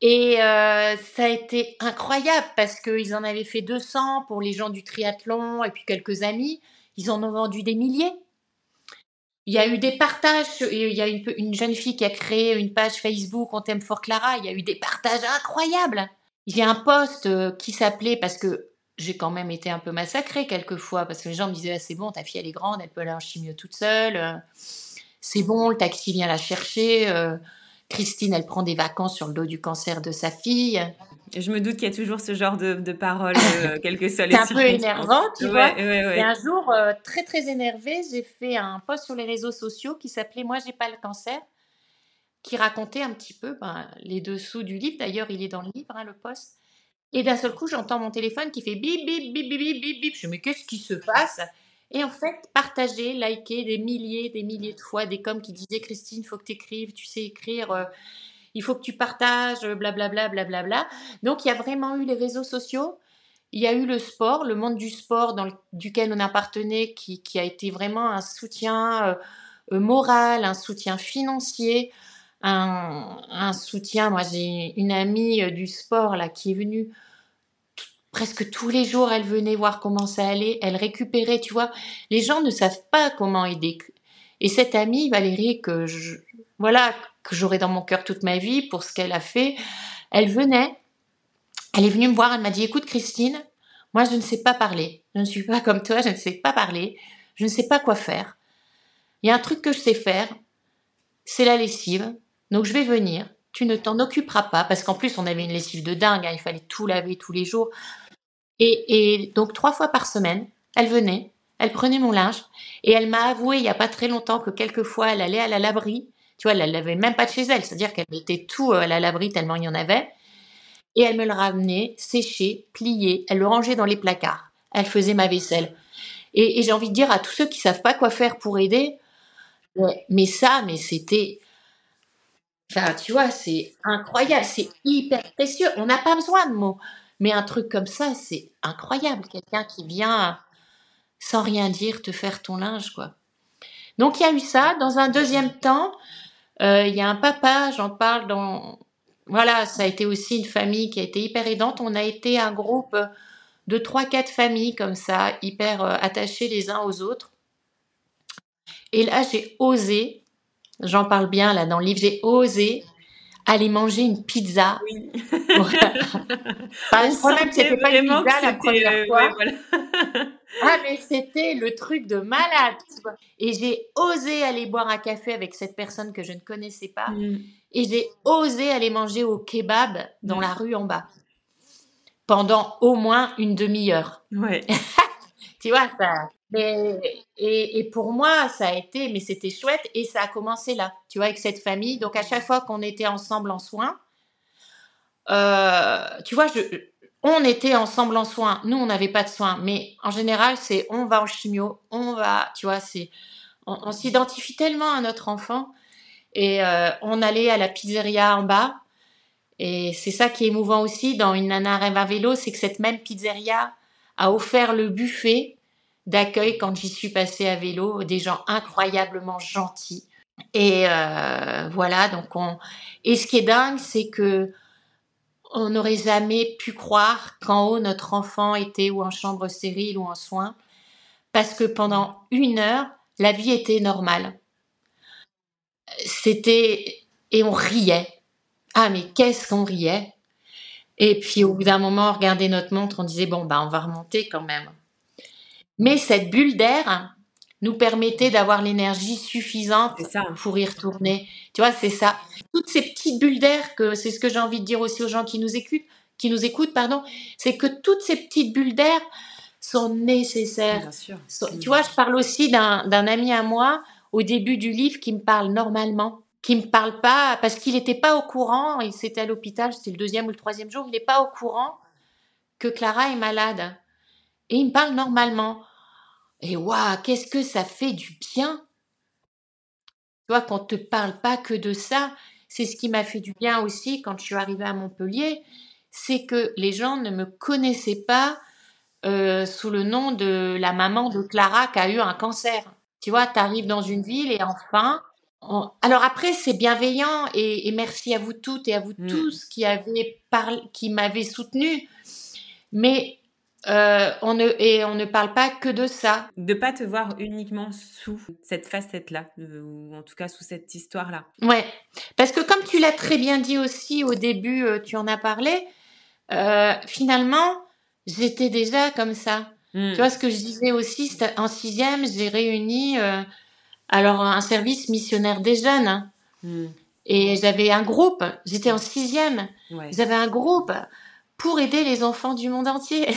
Et euh, ça a été incroyable parce qu'ils en avaient fait 200 pour les gens du triathlon et puis quelques amis. ils en ont vendu des milliers. Il y a eu des partages. Il y a une, une jeune fille qui a créé une page Facebook On t'aime fort Clara. Il y a eu des partages incroyables. Il y a un post euh, qui s'appelait parce que j'ai quand même été un peu massacrée quelquefois parce que les gens me disaient ah, c'est bon, ta fille elle est grande, elle peut aller en chimio toute seule. Euh, c'est bon, le taxi vient la chercher. Euh, Christine, elle prend des vacances sur le dos du cancer de sa fille. Je me doute qu'il y a toujours ce genre de, paroles, quel que soit C'est un peu énervant, tu vois. Et un jour, très très énervée, j'ai fait un post sur les réseaux sociaux qui s'appelait Moi j'ai pas le cancer, qui racontait un petit peu ben, les dessous du livre. D'ailleurs, il est dans le livre, hein, le post. Et d'un seul coup, j'entends mon téléphone qui fait bip, bip, bip, bip, bip, bip, bip. Je me dis, mais qu'est-ce qui se passe? Et en fait, partager, liker des milliers, des milliers de fois des coms qui disaient, Christine, faut que tu écrives, tu sais écrire, euh, il faut que tu partages, blablabla, blablabla. Bla. Donc, il y a vraiment eu les réseaux sociaux. Il y a eu le sport, le monde du sport dans duquel on appartenait, qui, qui, a été vraiment un soutien euh, euh, moral, un soutien financier, un, un soutien. Moi, j'ai une amie du sport là qui est venue presque tous les jours, elle venait voir comment ça allait, elle récupérait, tu vois. Les gens ne savent pas comment aider. Et cette amie, Valérie, que je, voilà, que j'aurai dans mon cœur toute ma vie pour ce qu'elle a fait, elle venait, elle est venue me voir, elle m'a dit, écoute Christine, moi je ne sais pas parler, je ne suis pas comme toi, je ne sais pas parler, je ne sais pas quoi faire. Il y a un truc que je sais faire, c'est la lessive, donc je vais venir, tu ne t'en occuperas pas, parce qu'en plus on avait une lessive de dingue, hein, il fallait tout laver tous les jours. Et, donc trois fois par semaine, elle venait, elle prenait mon linge. Et elle m'a avoué il y a pas très longtemps que quelquefois elle allait à la laverie. Tu vois, elle l'avait même pas de chez elle, c'est-à-dire qu'elle mettait tout euh, à la laverie tellement il y en avait. Et elle me le ramenait séché, plié, elle le rangeait dans les placards. Elle faisait ma vaisselle. Et, j'ai envie de dire à tous ceux qui savent pas quoi faire pour aider, mais ça, mais c'était, enfin, tu vois, c'est incroyable, c'est hyper précieux. On n'a pas besoin de mots. Mais un truc comme ça, c'est incroyable. Quelqu'un qui vient sans rien dire te faire ton linge, quoi. Donc il y a eu ça. Dans un deuxième temps, il y a un papa, j'en parle dans... Voilà, ça a été aussi une famille qui a été hyper aidante. On a été un groupe de trois, quatre familles comme ça, hyper euh, attachés les uns aux autres. Et là, j'ai osé, j'en parle bien là dans le livre, j'ai osé aller manger une pizza. Oui. problème, c'était pas une pizza la première euh, fois. ah, mais c'était le truc de malade. Et j'ai osé aller boire un café avec cette personne que je ne connaissais pas. Mm. Et j'ai osé aller manger au kebab dans mm. la rue en bas. Pendant au moins une demi-heure. Ouais. tu vois, ça. Mais, et, pour moi, ça a été, mais c'était chouette et ça a commencé là, tu vois, avec cette famille. Donc à chaque fois qu'on était ensemble en soins, euh, tu vois, on était ensemble en soins. Nous, on n'avait pas de soins, mais en général, c'est on va en chimio, on va, tu vois, c'est, on, s'identifie tellement à notre enfant et euh, on allait à la pizzeria en bas. Et c'est ça qui est émouvant aussi dans une nana rêve à vélo, c'est que cette même pizzeria a offert le buffet d'accueil quand j'y suis passée à vélo, des gens incroyablement gentils. Et euh, voilà, donc on. Et ce qui est dingue, c'est que on n'aurait jamais pu croire qu'en haut notre enfant était ou en chambre stérile ou en soins, parce que pendant une heure, la vie était normale. C'était et on riait. Ah mais qu'est-ce qu'on riait? Et puis au bout d'un moment, on regardait notre montre, on disait bon bah on va remonter quand même. Mais cette bulle d'air nous permettait d'avoir l'énergie suffisante pour y retourner. Tu vois, c'est ça. Toutes ces petites bulles d'air, que c'est ce que j'ai envie de dire aussi aux gens qui nous écoutent, qui nous écoutent, pardon, c'est que toutes ces petites bulles d'air sont nécessaires. Bien sûr. tu vois, je parle aussi d'un ami à moi au début du livre qui me parle normalement, qui me parle pas parce qu'il n'était pas au courant. Il s'était à l'hôpital, c'était le deuxième ou le troisième jour. Il n'est pas au courant que Clara est malade et il me parle normalement. Et waouh, qu'est-ce que ça fait du bien Tu vois, qu'on te parle pas que de ça, c'est ce qui m'a fait du bien aussi quand je suis arrivée à Montpellier, c'est que les gens ne me connaissaient pas euh, sous le nom de la maman de Clara qui a eu un cancer. Tu vois, tu arrives dans une ville et enfin... Alors après, c'est bienveillant et, merci à vous toutes et à vous mmh. tous qui, avez parlé, qui m'avez soutenu. Mais euh, on ne, et on ne parle pas que de ça. De pas te voir uniquement sous cette facette-là, ou en tout cas sous cette histoire-là. Ouais, parce que comme tu l'as très bien dit aussi au début, euh, tu en as parlé, euh, finalement, j'étais déjà comme ça. Hmm. Tu vois ce que je disais aussi, en sixième, j'ai réuni alors un service missionnaire des jeunes. Hein. Hmm. Et j'avais un groupe, j'étais en sixième, j'avais un groupe pour aider les enfants du monde entier.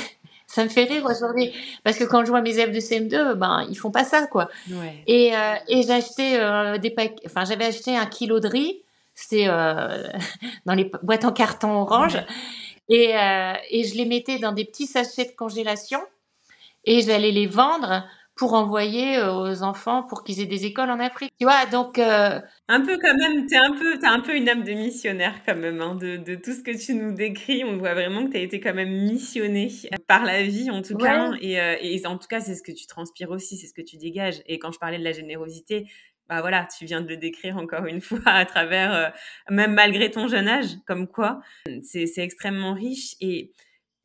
ça me fait rire aujourd'hui parce que quand je vois mes élèves de CM2 ben ils font pas ça quoi. Et, euh, et j'ai acheté euh, des paquets enfin j'avais acheté un kilo de riz c'était euh, dans les boîtes en carton orange et, et je les mettais dans des petits sachets de congélation et j'allais les vendre pour envoyer euh, aux enfants pour qu'ils aient des écoles en Afrique. Tu vois, donc euh, un peu quand même, t'es un peu, t'as un peu une âme de missionnaire quand même. Hein, de, de, tout ce que tu nous décris, on voit vraiment que tu as été quand même missionné par la vie en tout cas. Et, euh, et en tout cas, c'est ce que tu transpires aussi, c'est ce que tu dégages. Et quand je parlais de la générosité, bah voilà, tu viens de le décrire encore une fois à travers, même malgré ton jeune âge, comme quoi, c'est extrêmement riche et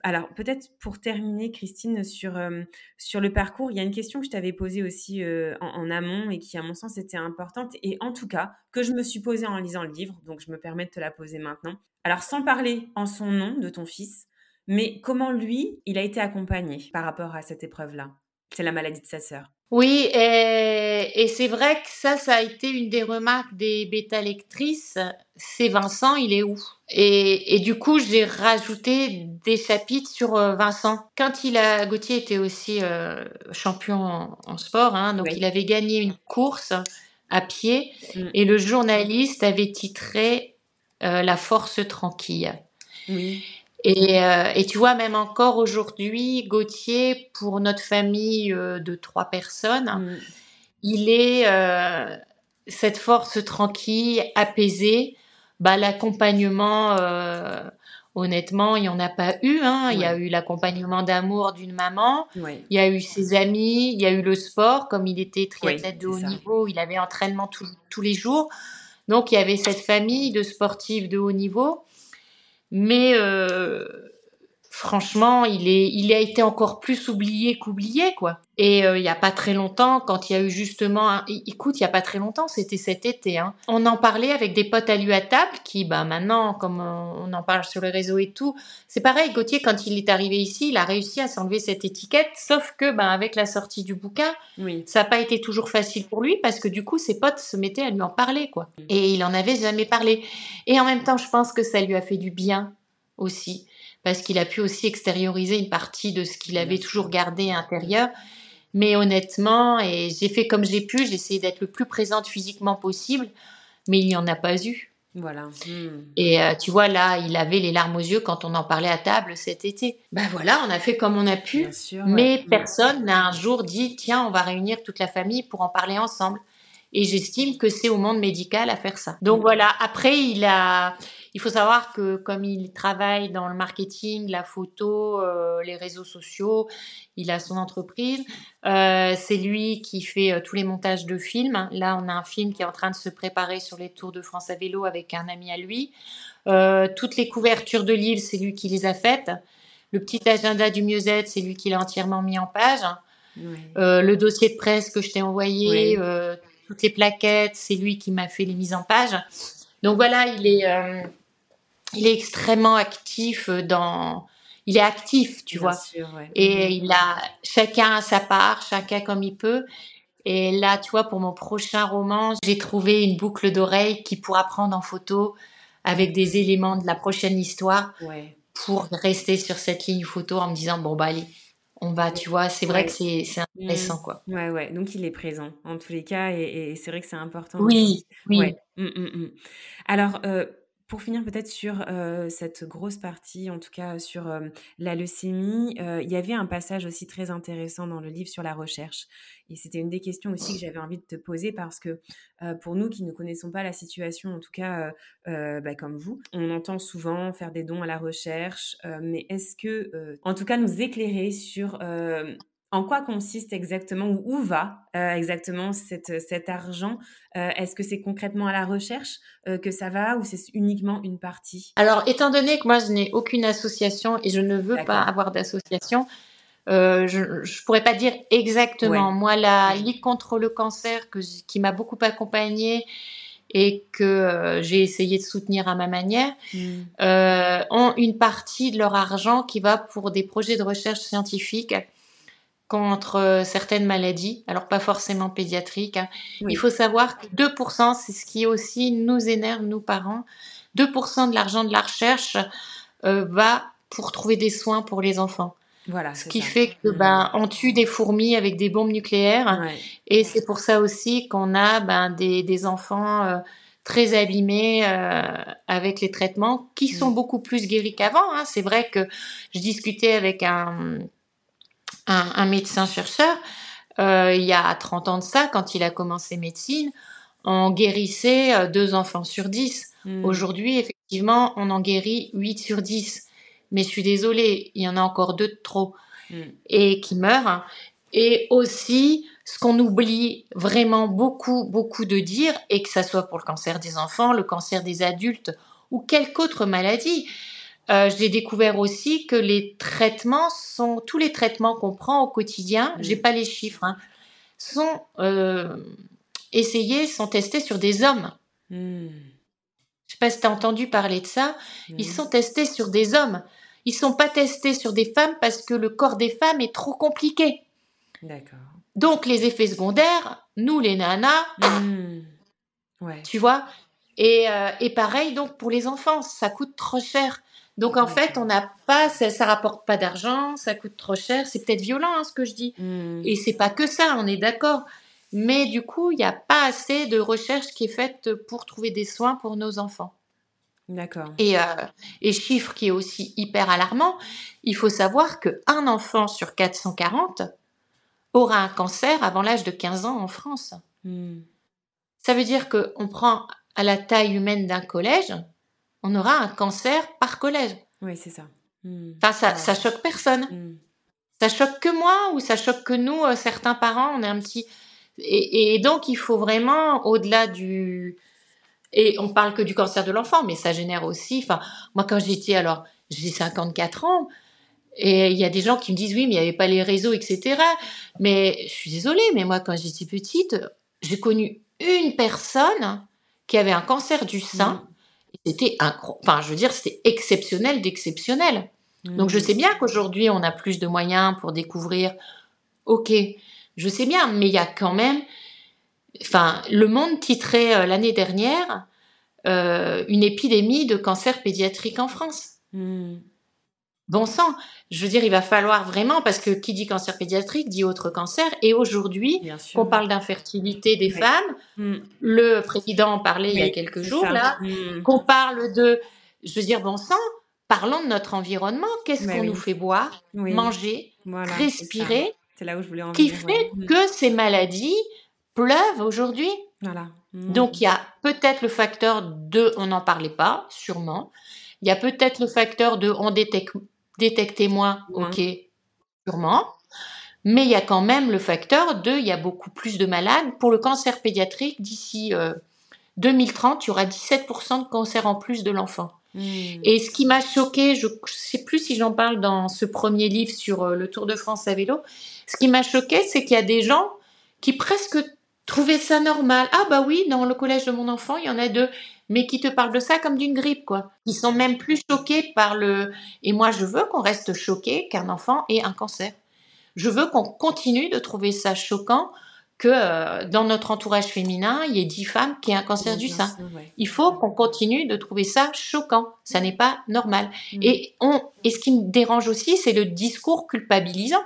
alors, peut-être pour terminer, Christine, sur, euh, sur le parcours, il y a une question que je t'avais posée aussi euh, en, amont et qui, à mon sens, était importante et en tout cas, que je me suis posée en lisant le livre, donc je me permets de te la poser maintenant. Alors, sans parler en son nom de ton fils, mais comment lui, il a été accompagné par rapport à cette épreuve-là? C'est la maladie de sa sœur. Oui, et, c'est vrai que ça, ça a été une des remarques des bêta-lectrices. C'est Vincent, il est où? Et, du coup, j'ai rajouté des chapitres sur euh, Vincent. Quand il a, Gauthier était aussi euh, champion en, sport, hein, donc il avait gagné une course à pied, mm. et le journaliste avait titré euh, La force tranquille. Oui. Euh, et, tu vois, même encore aujourd'hui, Gauthier, pour notre famille euh, de trois personnes, mm. il est euh, cette force tranquille, apaisée. Bah, l'accompagnement, honnêtement, il n'y en a pas eu. Hein. Il y a eu l'accompagnement d'amour d'une maman, il y a eu ses amis, il y a eu le sport, comme il était triathlète de haut niveau, il avait entraînement tous les jours. Donc, il y avait cette famille de sportifs de haut niveau. Mais euh, franchement, il, est, il a été encore plus oublié qu'oublié, quoi. Et euh, il y a pas très longtemps, quand il y a eu justement, écoute, il y a pas très longtemps, c'était cet été, hein, on en parlait avec des potes à lui à table, qui, bah maintenant, comme on en parle sur les réseaux et tout, c'est pareil. Gauthier, quand il est arrivé ici, il a réussi à s'enlever cette étiquette, sauf que, bah, avec la sortie du bouquin, oui. ça n'a pas été toujours facile pour lui parce que du coup, ses potes se mettaient à lui en parler, quoi. Mm. Et il en avait jamais parlé. Et en même temps, je pense que ça lui a fait du bien aussi parce qu'il a pu aussi extérioriser une partie de ce qu'il avait toujours gardé à l'intérieur. Mais honnêtement, et j'ai fait comme j'ai pu, j'ai essayé d'être le plus présente physiquement possible, mais il n'y en a pas eu. Voilà. Hmm. Et euh, tu vois, là, il avait les larmes aux yeux quand on en parlait à table cet été. Ben voilà, on a fait comme on a pu, mais personne n'a un jour dit, tiens, on va réunir toute la famille pour en parler ensemble. Et j'estime que c'est au monde médical à faire ça. Donc voilà, après, il a, il faut savoir que comme il travaille dans le marketing, la photo, euh, les réseaux sociaux, il a son entreprise. Euh, c'est lui qui fait euh, tous les montages de films. Là, on a un film qui est en train de se préparer sur les Tours de France à vélo avec un ami à lui. toutes les couvertures de livres, c'est lui qui les a faites. Le petit agenda du mieux-être, c'est lui qui l'a entièrement mis en page. le dossier de presse que je t'ai envoyé, toutes les plaquettes, c'est lui qui m'a fait les mises en page. Donc voilà, il est, il est extrêmement actif dans il est actif, tu vois. Et mhm. il a chacun à sa part, chacun comme il peut. Et là, tu vois, pour mon prochain roman, j'ai trouvé une boucle d'oreille qui pourra prendre en photo avec des éléments de la prochaine histoire pour rester sur cette ligne photo en me disant bon bah allez, on va, tu vois, c'est vrai que c'est intéressant quoi. Ouais ouais, donc il est présent en tous les cas et, c'est vrai que c'est important. Oui, oui. Mmh, mmh, mmh. Alors euh, pour finir peut-être sur cette grosse partie, en tout cas sur la leucémie, il y avait un passage aussi très intéressant dans le livre sur la recherche. Et c'était une des questions aussi que j'avais envie de te poser parce que pour nous qui ne connaissons pas la situation, en tout cas bah, comme vous, on entend souvent faire des dons à la recherche, mais est-ce que, en tout cas, nous éclairer sur En quoi consiste exactement ou où va exactement cet argent Est-ce que c'est concrètement à la recherche que ça va ou c'est uniquement une partie? Alors, étant donné que moi, je n'ai aucune association et je ne veux pas avoir d'association, je ne pourrais pas dire exactement. Moi, la Ligue contre le cancer, que, qui m'a beaucoup accompagnée et que euh, j'ai essayé de soutenir à ma manière, mm. euh, ont une partie de leur argent qui va pour des projets de recherche scientifique contre euh, certaines maladies, alors pas forcément pédiatriques. Hein. Il faut savoir que 2%, c'est ce qui aussi nous énerve, nous parents, 2% de l'argent de la recherche va pour trouver des soins pour les enfants. Voilà, ce qui fait que ben on tue des fourmis avec des bombes nucléaires et c'est pour ça aussi qu'on a ben des, des enfants euh, très abîmés euh, avec les traitements qui sont mm. beaucoup plus guéris qu'avant. Hein. C'est vrai que je discutais avec un, un, un médecin chercheur euh, il y a 30 ans de ça quand il a commencé médecine, on guérissait euh, deux enfants sur 10. Mm. Aujourd'hui, effectivement, on en guérit 8 sur 10 mais je suis désolée, il y en a encore deux de trop mm. et qui meurent. Et aussi, ce qu'on oublie vraiment beaucoup, beaucoup de dire, et que ça soit pour le cancer des enfants, le cancer des adultes ou quelque autre maladie, euh, j'ai découvert aussi que les traitements sont tous les traitements qu'on prend au quotidien. je mm. J'ai pas les chiffres, hein, sont euh, essayés, sont testés sur des hommes. Mm. Je sais pas si tu as entendu parler de ça. Ils sont testés sur des hommes. Ils sont pas testés sur des femmes parce que le corps des femmes est trop compliqué. D'accord. Donc les effets secondaires, nous les nanas, mmh. ouais. tu vois. Et, euh, et, pareil donc pour les enfants, ça coûte trop cher. Donc en fait, on n'a pas, ça, ça, rapporte pas d'argent, ça coûte trop cher. C'est peut-être violent hein, ce que je dis. Mmh. Et c'est pas que ça, on est d'accord. Mais du coup, il n'y a pas assez de recherche qui est faite pour trouver des soins pour nos enfants. D'accord. Et, euh, et chiffre qui est aussi hyper alarmant, il faut savoir qu'un enfant sur 440 aura un cancer avant l'âge de 15 ans en France. Hmm. Ça veut dire qu'on prend à la taille humaine d'un collège, on aura un cancer par collège. Oui, c'est ça. Hmm. Enfin, ça, ça choque personne. Hmm. Ça choque que moi ou ça choque que nous, euh, certains parents, on est un petit... et donc, il faut vraiment, au-delà du, et on parle que du cancer de l'enfant, mais ça génère aussi. Enfin, moi, quand j'étais, alors, j'ai 54 ans, et il y a des gens qui me disent oui, mais il n'y avait pas les réseaux, etc. Mais je suis désolée, mais moi, quand j'étais petite, j'ai connu une personne qui avait un cancer du sein. Mmh. C'était enfin, je veux dire, c'était exceptionnel d'exceptionnel. Donc, je sais bien qu'aujourd'hui, on a plus de moyens pour découvrir. Ok, je sais bien, mais il y a quand même enfin, Le Monde titrait euh, l'année dernière euh, une épidémie de cancer pédiatrique en France. Hmm. Bon sang, je veux dire, il va falloir vraiment, parce que qui dit cancer pédiatrique dit autre cancer. Et aujourd'hui, qu'on parle d'infertilité des femmes, hmm. le président en parlait il y a quelques jours, là, hmm. qu'on parle de, je veux dire, bon sang, parlons de notre environnement. Qu'est-ce qu'on nous fait boire, manger, respirer C'est là où je voulais en Qui fait que ces maladies pleuve aujourd'hui. Voilà. Mmh. Donc il y a peut-être le facteur de on n'en parlait pas, sûrement. Il y a peut-être le facteur de on détecte, détectait moins, ok, sûrement. Mais il y a quand même le facteur de il y a beaucoup plus de malades. Pour le cancer pédiatrique, d'ici 2030, euh, il y aura 17% de cancer en plus de l'enfant. Mmh. Et ce qui m'a choqué, je ne sais plus si j'en parle dans ce premier livre sur euh, le Tour de France à vélo, ce qui m'a choqué, c'est qu'il y a des gens qui presque trouver ça normal. Ah bah oui, dans le collège de mon enfant, il y en a deux, mais qui te parlent de ça comme d'une grippe, quoi. Ils sont même plus choqués par le... Et moi, je veux qu'on reste choqué qu'un enfant ait un cancer. Je veux qu'on continue de trouver ça choquant que euh, dans notre entourage féminin, il y ait dix femmes qui aient un cancer du sein. Il faut qu'on continue de trouver ça choquant. Ça n'est pas normal. Mm. Et, on, et ce qui me dérange aussi, c'est le discours culpabilisant.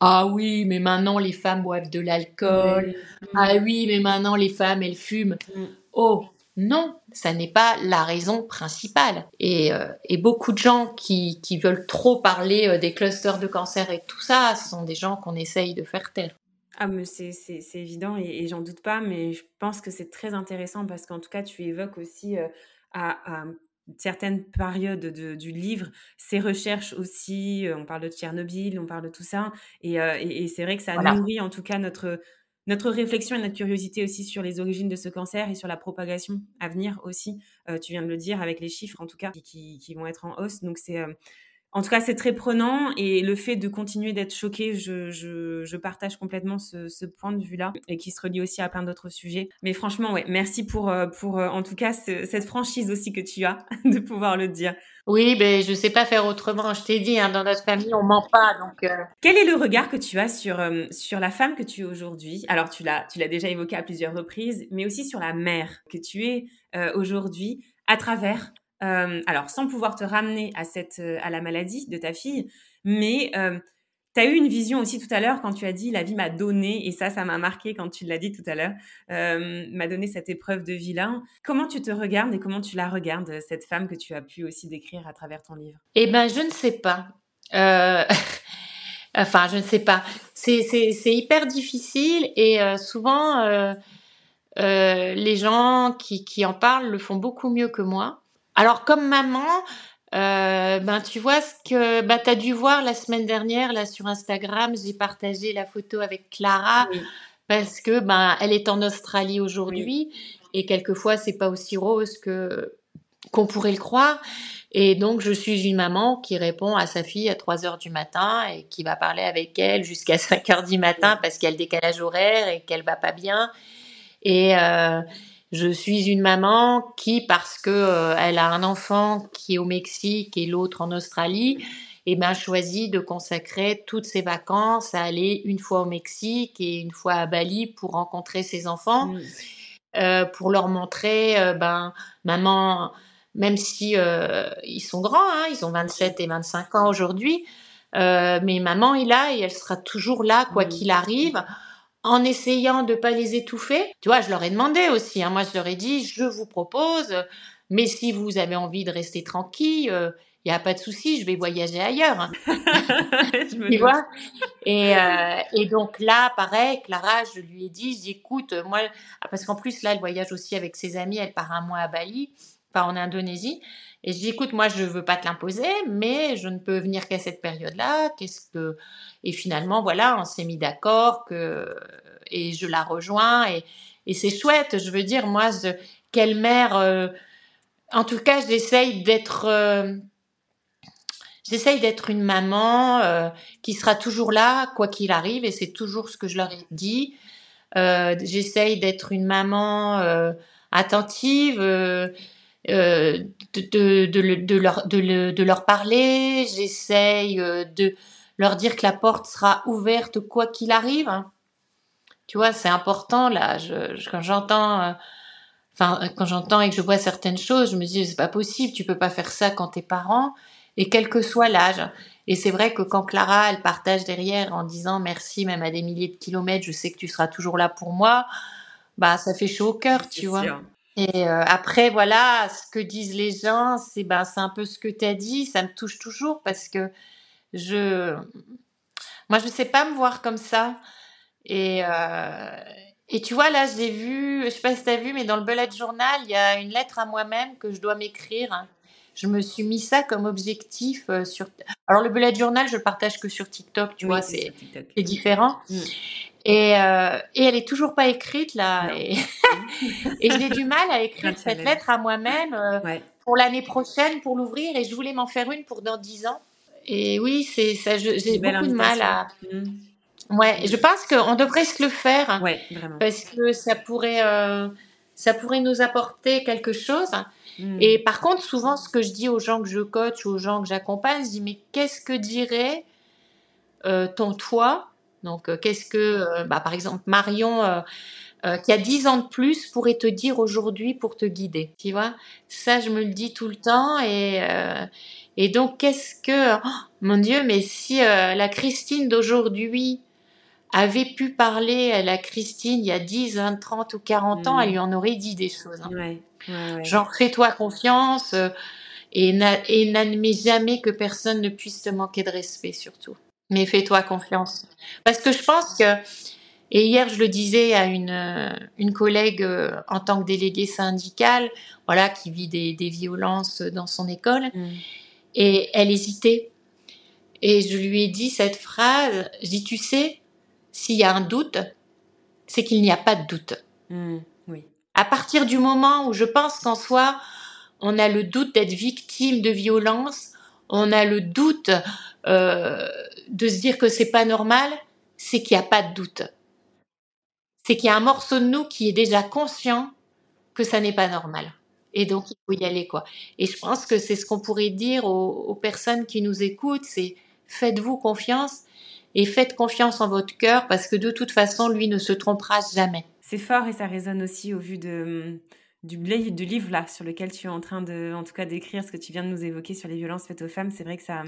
Ah oui, mais maintenant les femmes boivent de l'alcool. Ah oui, mais maintenant les femmes elles fument. Mm. Oh, non, ça n'est pas la raison principale. Et, euh, beaucoup de gens qui, veulent trop parler euh, des clusters de cancer et tout ça, ce sont des gens qu'on essaye de faire taire. Ah, mais c'est, évident et, j'en doute pas, mais je pense que c'est très intéressant parce qu'en tout cas, tu évoques aussi euh, à, certaines périodes du livre, ses recherches aussi. on parle de Tchernobyl, on parle de tout ça. Et, c'est vrai que ça nourrit en tout cas notre, notre réflexion et notre curiosité aussi sur les origines de ce cancer et sur la propagation à venir aussi. tu viens de le dire avec les chiffres en tout cas qui, vont être en hausse. Donc c'est en tout cas, c'est très prenant et le fait de continuer d'être choqué, je, je, je, partage complètement ce, ce, point de vue-là et qui se relie aussi à plein d'autres sujets. Mais franchement, ouais, merci pour, euh, pour euh, en tout cas cette franchise aussi que tu as de pouvoir le dire. Oui, ben je sais pas faire autrement. Je t'ai dit, hein, dans notre famille, on ment pas, donc. Euh. Quel est le regard que tu as sur sur la femme que tu es aujourd'hui? Alors tu l'as tu l'as déjà évoqué à plusieurs reprises, mais aussi sur la mère que tu es aujourd'hui à travers euh, alors, sans pouvoir te ramener à, cette, euh, à la maladie de ta fille, mais euh, tu as eu une vision aussi tout à l'heure quand tu as dit la vie m'a donné, et ça, ça m'a marqué quand tu l'as dit tout à l'heure, m'a donné cette épreuve de vilain. Comment tu te regardes et comment tu la regardes, cette femme que tu as pu aussi décrire à travers ton livre? Eh ben, je ne sais pas. enfin, je ne sais pas. C'est hyper difficile et souvent, les gens qui, qui en parlent le font beaucoup mieux que moi. Alors comme maman, euh, ben tu vois ce que ben, tu as dû voir la semaine dernière là sur Instagram, j'ai partagé la photo avec Clara parce que ben elle est en Australie aujourd'hui et quelquefois c'est pas aussi rose que qu'on pourrait le croire. Et donc, je suis une maman qui répond à sa fille à 3 heures du matin et qui va parler avec elle jusqu'à 5 heures du matin parce qu'il y a le décalage horaire et qu'elle va pas bien. Et, euh, je suis une maman qui, parce que euh, elle a un enfant qui est au Mexique et l'autre en Australie, eh ben, choisit de consacrer toutes ses vacances à aller une fois au Mexique et une fois à Bali pour rencontrer ses enfants, mmh. euh, pour leur montrer, euh, ben, maman, même si ils sont grands, hein, ils ont 27 et 25 ans aujourd'hui, mais maman est là et elle sera toujours là quoi mmh. qu'il arrive en essayant de pas les étouffer. Tu vois, je leur ai demandé aussi. Hein. moi, je leur ai dit, je vous propose, mais si vous avez envie de rester tranquille, il euh, n'y a pas de souci, je vais voyager ailleurs. Hein. tu vois? Et, euh, et, donc là, pareil, Clara, je lui ai dit, j'écoute, moi, parce qu'en plus là, elle voyage aussi avec ses amis, elle part un mois à Bali, pas en Indonésie. Et je dis, écoute, moi, je ne veux pas te l'imposer, mais je ne peux venir qu'à cette période-là. Qu'est-ce que... Et finalement, voilà, on s'est mis d'accord que... Et je la rejoins. Et, et c'est chouette. Je veux dire, moi, quelle mère... Euh, en tout cas, j'essaye d'être... Euh, j'essaye d'être une maman euh, qui sera toujours là, quoi qu'il arrive. Et c'est toujours ce que je leur ai dit. j'essaye d'être une maman attentive euh, de, de, de, leur, de, leur parler, j'essaye euh, de leur dire que la porte sera ouverte quoi qu'il arrive. Tu vois, c'est important là. Je, quand j'entends, euh, enfin quand j'entends et que je vois certaines choses, je me dis c'est pas possible. Tu peux pas faire ça quand t'es parent et quel que soit l'âge. Et c'est vrai que quand Clara, elle partage derrière en disant merci même à des milliers de kilomètres, je sais que tu seras toujours là pour moi. Bah ça fait chaud au cœur, tu vois. Et euh, après, voilà, ce que disent les gens, c'est ben, c'est un peu ce que tu as dit, ça me touche toujours parce que je. Moi, je ne sais pas me voir comme ça. Et, euh, et tu vois, là, j'ai vu, je ne sais pas si tu as vu, mais dans le bullet journal, il y a une lettre à moi-même que je dois m'écrire. Je me suis mis ça comme objectif euh, sur. Alors, le bullet journal, je le partage que sur TikTok, tu vois, c'est différent. Mmh. Et, euh, et elle est toujours pas écrite là. Et, et j'ai du mal à écrire cette lettre à moi-même euh, pour l'année prochaine pour l'ouvrir et je voulais m'en faire une pour dans dix ans. Et oui, c'est ça. J'ai beaucoup de mal à. Mmh. Ouais, je pense qu'on devrait se le faire ouais, vraiment. parce que ça pourrait, euh, ça pourrait nous apporter quelque chose. Mmh. Et par contre, souvent, ce que je dis aux gens que je coach, aux gens que j'accompagne, je dis mais qu'est-ce que dirait ton toi donc, euh, qu'est-ce que, euh, bah, par exemple, Marion, euh, qui a 10 ans de plus, pourrait te dire aujourd'hui pour te guider Tu vois? Ça, je me le dis tout le temps. Et, et donc, qu'est-ce que. Oh, mon Dieu, mais si la Christine d'aujourd'hui avait pu parler à la Christine il y a 10, 20, 30 ou 40 ans, elle lui en aurait dit des choses. Hein. Genre, fais-toi confiance et n'admets jamais que personne ne puisse te manquer de respect, surtout mais fais-toi confiance. Parce que je pense que, Et hier, je le disais à une, euh, une collègue euh, en tant que déléguée syndicale, voilà, qui vit des, des violences dans son école, mm. et elle hésitait. Et je lui ai dit cette phrase, je dis, tu sais, s'il y a un doute, c'est qu'il n'y a pas de doute. Mm. oui. À partir du moment où je pense qu'en soi, on a le doute d'être victime de violence, on a le doute euh, de se dire que c'est pas normal, c'est qu'il n'y a pas de doute. C'est qu'il y a un morceau de nous qui est déjà conscient que ça n'est pas normal. Et donc, il faut y aller, quoi. Et je pense que c'est ce qu'on pourrait dire aux, personnes qui nous écoutent, c'est faites-vous confiance et faites confiance en votre cœur parce que de toute façon, lui ne se trompera jamais. C'est fort et ça résonne aussi au vu de, du, du livre là sur lequel tu es en train de, en tout cas, d'écrire ce que tu viens de nous évoquer sur les violences faites aux femmes. C'est vrai que ça,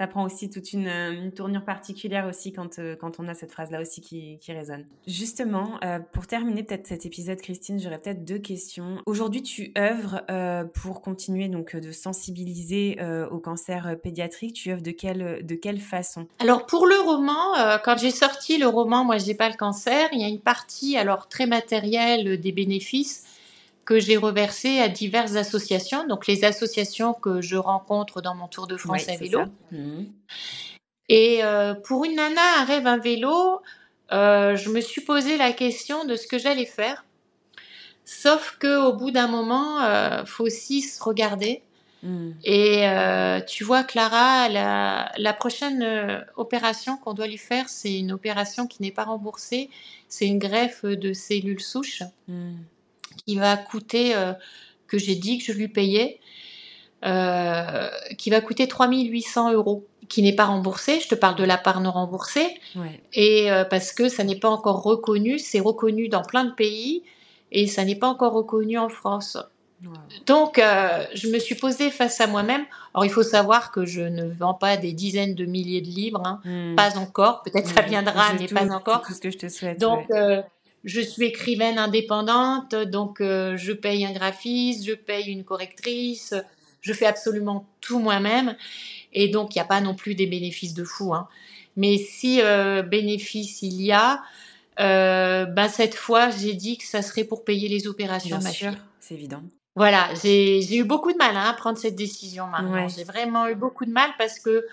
ça prend aussi toute une, euh, tournure particulière aussi quand, euh, quand on a cette phrase-là aussi qui, qui résonne. Justement, euh, pour terminer peut-être cet épisode, Christine, j'aurais peut-être deux questions. Aujourd'hui, tu œuvres pour continuer donc de sensibiliser au cancer pédiatrique. Tu œuvres de quelle, de quelle façon? Alors pour le roman, quand j'ai sorti le roman Moi, je n'ai pas le cancer, il y a une partie alors très matérielle des bénéfices que j'ai reversé à diverses associations, donc les associations que je rencontre dans mon tour de France à vélo. Mmh. Et euh, pour une nana, un rêve, un vélo, euh, je me suis posé la question de ce que j'allais faire. Sauf que au bout d'un moment, euh, faut aussi se regarder. Mmh. Et euh, tu vois, Clara, la, la prochaine opération qu'on doit lui faire, c'est une opération qui n'est pas remboursée. C'est une greffe de cellules souches. Mmh qui va coûter, euh, que j'ai dit que je lui payais, euh, qui va coûter 3800 euros, qui n'est pas remboursé. Je te parle de la part non remboursée. Et euh, parce que ça n'est pas encore reconnu, c'est reconnu dans plein de pays et ça n'est pas encore reconnu en France. Donc, je me suis posée face à moi-même. Alors, il faut savoir que je ne vends pas des dizaines de milliers de livres, hein. hmm. pas encore. Peut-être ça viendra, mais pas encore. Tout ce que je te souhaite. Donc, je suis écrivaine indépendante, donc euh, je paye un graphiste, je paye une correctrice, je fais absolument tout moi-même. Et donc, il n'y a pas non plus des bénéfices de fou. Hein. Mais si euh, bénéfice il y a, euh, ben cette fois, j'ai dit que ça serait pour payer les opérations. Bien sûr, c'est évident. Voilà, j'ai eu beaucoup de mal hein, à prendre cette décision maintenant. J'ai vraiment eu beaucoup de mal parce que,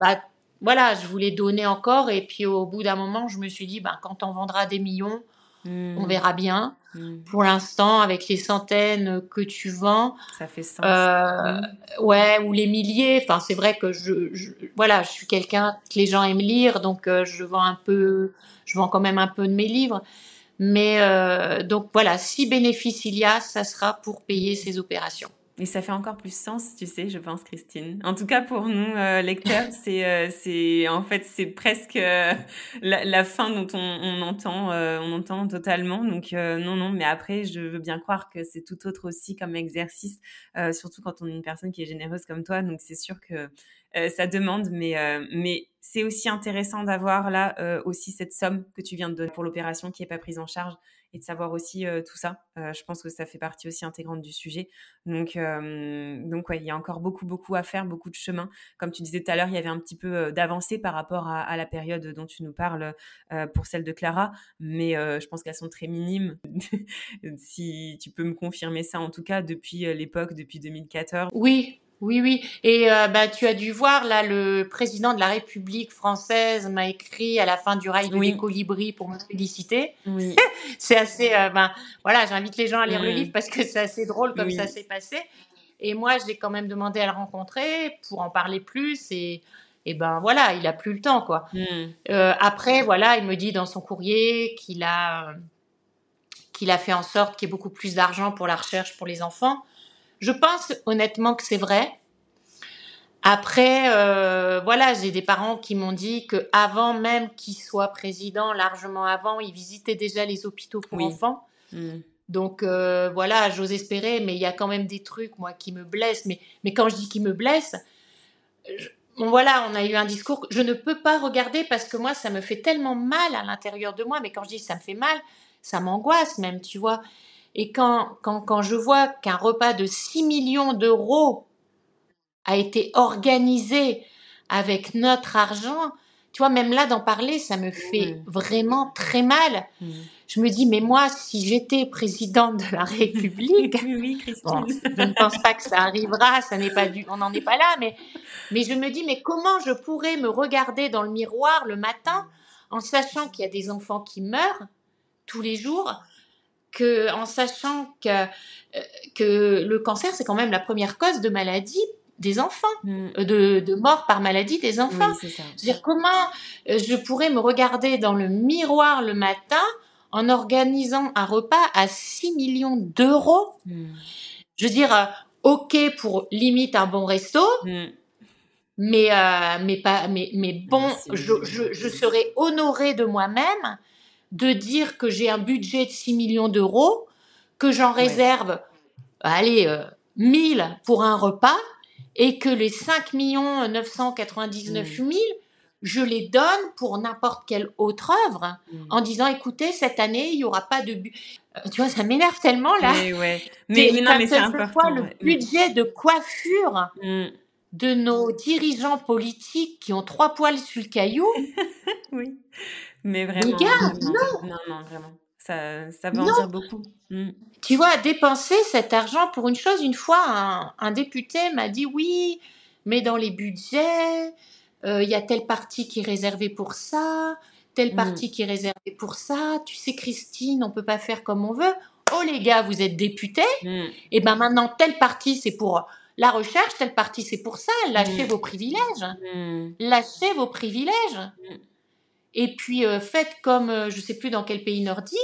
bah, voilà, je voulais donner encore et puis au bout d'un moment, je me suis dit, ben, quand on vendra des millions, on mmh. verra bien. Mmh. Pour l'instant, avec les centaines que tu vends, ça fait sens. Euh, mmh. Ouais, ou les milliers. Enfin, c'est vrai que je, voilà, je suis quelqu'un que les gens aiment lire, donc euh, je vends un peu, je vends quand même un peu de mes livres. Mais euh, donc voilà, si bénéfice il y a, ça sera pour payer ces opérations. Et ça fait encore plus sens, tu sais, je pense, Christine. En tout cas, pour nous, euh, lecteurs, c'est, euh, c'est, en fait, c'est presque euh, la, fin dont on, on entend, on entend totalement. Donc, non, non, mais après, je veux bien croire que c'est tout autre aussi comme exercice, surtout quand on est une personne qui est généreuse comme toi. Donc, c'est sûr que ça demande, mais, mais c'est aussi intéressant d'avoir là aussi cette somme que tu viens de donner pour l'opération qui n'est pas prise en charge et de savoir aussi tout ça. je pense que ça fait partie aussi intégrante du sujet. Donc, donc il y a encore beaucoup, beaucoup à faire, beaucoup de chemin. Comme tu disais tout à l'heure, il y avait un petit peu d'avancée par rapport à, la période dont tu nous parles pour celle de Clara, mais je pense qu'elles sont très minimes. si tu peux me confirmer ça, en tout cas, depuis l'époque, depuis 2014. Oui, oui, oui. Et euh, bah, tu as dû voir, là, le président de la République française m'a écrit à la fin du rail de oui. colibris pour me féliciter. Oui. c'est assez... Euh, ben, voilà, j'invite les gens à lire le livre parce que c'est assez drôle comme ça s'est passé. Et moi, j'ai quand même demandé à le rencontrer pour en parler plus et... Et ben voilà, il a plus le temps quoi. Hmm. Euh, après voilà, il me dit dans son courrier qu'il a qu'il a fait en sorte qu'il y ait beaucoup plus d'argent pour la recherche pour les enfants. Je pense honnêtement que c'est vrai. Après, euh, voilà, j'ai des parents qui m'ont dit que avant même qu'il soit président, largement avant, il visitait déjà les hôpitaux pour enfants. Hmm. Donc euh, voilà, j'ose espérer, mais il y a quand même des trucs moi qui me blessent. Mais mais quand je dis qui me blessent, bon voilà, on a eu un discours. Je ne peux pas regarder parce que moi ça me fait tellement mal à l'intérieur de moi. Mais quand je dis ça me fait mal, ça m'angoisse même, tu vois. Et quand, quand, quand je vois qu'un repas de 6 millions d'euros a été organisé avec notre argent, tu vois, même là d'en parler, ça me fait vraiment très mal. Je me dis, mais moi, si j'étais présidente de la République, oui, je ne pense pas que ça arrivera, ça n'est pas du, on n'en est pas là, mais, mais je me dis, mais comment je pourrais me regarder dans le miroir le matin en sachant qu'il y a des enfants qui meurent tous les jours, que, en sachant que, euh, que le cancer, c'est quand même la première cause de maladie des enfants, mm. euh, de, de, mort par maladie des enfants. Oui, ça. Je veux dire, comment euh, je pourrais me regarder dans le miroir le matin en organisant un repas à 6 millions d'euros? Mm. Je veux dire, ok pour limite un bon resto, mm. mais, mais, pas, mais, mais bon, je, je, je serais honorée de moi-même de dire que j'ai un budget de 6 millions d'euros, que j'en réserve, allez, 1000 pour un repas, et que les 5 999 000, je les donne pour n'importe quelle autre œuvre, mmh. en disant, écoutez, cette année, il n'y aura pas de... but. Euh, tu vois, ça m'énerve tellement, là. Mais, ouais. mais, mais non, mais c'est important. le budget de coiffure mmh. de nos dirigeants politiques qui ont trois poils sur le caillou. oui. Mais vraiment. Non. Non, non, vraiment. Ça, ça va en dire beaucoup. Mm. Tu vois, dépenser cet argent pour une chose, une fois, un, un député m'a dit oui, mais dans les budgets, euh, il y a telle partie qui est réservée pour ça, telle mm. partie qui est réservée pour ça. Tu sais, Christine, on peut pas faire comme on veut. Oh les gars, vous êtes député, mm. et ben maintenant telle partie c'est pour la recherche, telle partie c'est pour ça. Lâchez vos privilèges. Lâchez vos privilèges. Et puis euh, faites comme, euh, je ne sais plus dans quel pays nordique,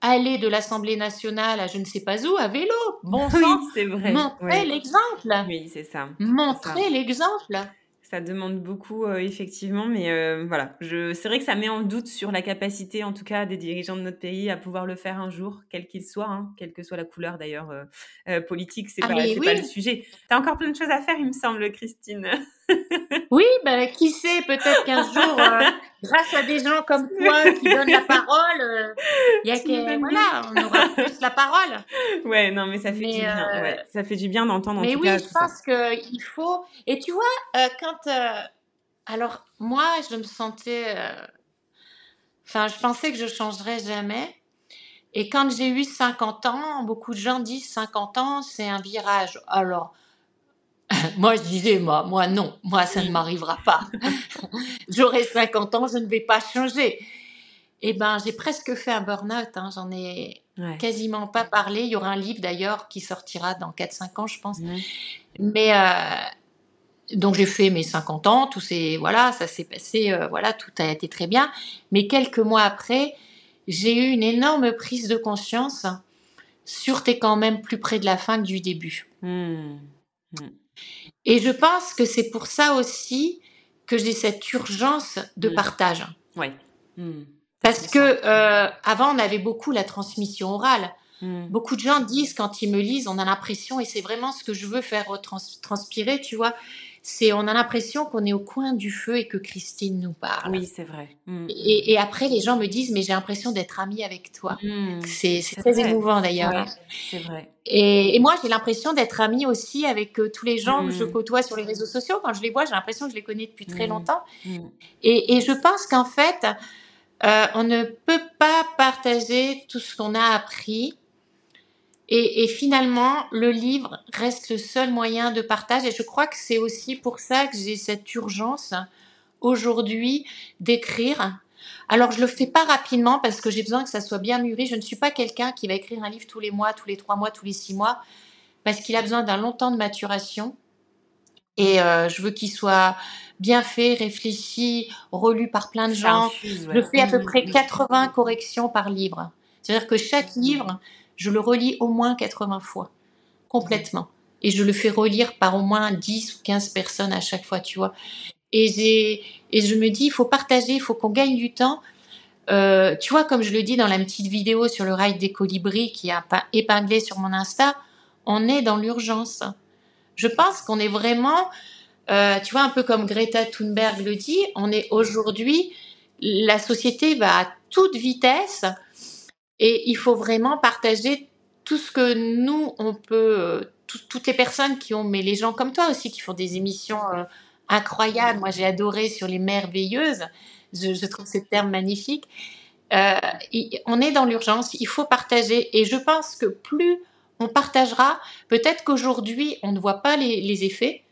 aller de l'Assemblée nationale à je ne sais pas où à vélo. Bon oui, c'est vrai. Montrez l'exemple. Oui, c'est ça. Montrez l'exemple. Ça demande beaucoup, euh, effectivement, mais euh, voilà. Je... C'est vrai que ça met en doute sur la capacité, en tout cas, des dirigeants de notre pays à pouvoir le faire un jour, quel qu'il soit, hein, quelle que soit la couleur d'ailleurs euh, politique, c'est ah, pas, pas, le sujet. Tu as encore plein de choses à faire, il me semble, Christine. oui, ben, qui sait, peut-être qu'un jour, grâce à des gens comme toi qui donnent la parole, il y a que, voilà, on aura plus la parole. Ouais, non, mais ça fait du bien. Ouais, ça fait du bien d'entendre. Mais en tout oui, cas, je pense qu'il faut. Et tu vois, quand euh, alors, moi, je me sentais. Euh, enfin, je pensais que je changerais jamais. Et quand j'ai eu 50 ans, beaucoup de gens disent 50 ans, c'est un virage. Alors, moi, je disais, moi, moi, non, moi, ça ne m'arrivera pas. J'aurai 50 ans, je ne vais pas changer. Eh ben, j'ai presque fait un burn-out, hein, j'en ai quasiment pas parlé. Il y aura un livre d'ailleurs qui sortira dans 4-5 ans, je pense. Mais euh, donc j'ai fait mes 50 ans, tout voilà, ça s'est passé, euh, voilà, tout a été très bien. Mais quelques mois après, j'ai eu une énorme prise de conscience sur t'es quand même plus près de la fin que du début. Mmh. Mmh. Et je pense que c'est pour ça aussi que j'ai cette urgence de mmh. partage. Oui. Parce que euh, avant on avait beaucoup la transmission orale. Beaucoup de gens disent quand ils me lisent, on a l'impression, et c'est vraiment ce que je veux faire transpirer, tu vois, c'est on a l'impression qu'on est au coin du feu et que Christine nous parle. Oui, c'est vrai. Mm. Et, après, les gens me disent, mais j'ai l'impression d'être amie avec toi. Mm. C'est très émouvant d'ailleurs. c'est vrai. Et, moi, j'ai l'impression d'être amie aussi avec euh, tous les gens que je mm. côtoie sur les réseaux sociaux. Quand je les vois, j'ai l'impression que je les connais depuis très longtemps. Et, je pense qu'en fait, euh, on ne peut pas partager tout ce qu'on a appris et, et, finalement, le livre reste le seul moyen de partage. Et je crois que c'est aussi pour ça que j'ai cette urgence aujourd'hui d'écrire. Alors, je le fais pas rapidement parce que j'ai besoin que ça soit bien mûri. Je ne suis pas quelqu'un qui va écrire un livre tous les mois, tous les trois mois, tous les six mois, parce qu'il a besoin d'un long temps de maturation. Et euh, je veux qu'il soit bien fait, réfléchi, relu par plein de gens. Je fais à peu près 80 corrections par livre. C'est-à-dire que chaque livre, je le relis au moins 80 fois, complètement. Et je le fais relire par au moins 10 ou 15 personnes à chaque fois, tu vois. Et, et je me dis, il faut partager, il faut qu'on gagne du temps. Euh, tu vois, comme je le dis dans la petite vidéo sur le rail des colibris qui a épinglé sur mon Insta, on est dans l'urgence. Je pense qu'on est vraiment, euh, tu vois, un peu comme Greta Thunberg le dit, on est aujourd'hui, la société va à toute vitesse et il faut vraiment partager tout ce que nous, on peut, toutes les personnes qui ont, mais les gens comme toi aussi qui font des émissions euh, incroyable. Moi, j'ai adoré sur les merveilleuses. Je, trouve ce terme magnifique. Euh, on est dans l'urgence, il faut partager. Et je pense que plus on partagera, peut-être qu'aujourd'hui, on ne voit pas les, effets,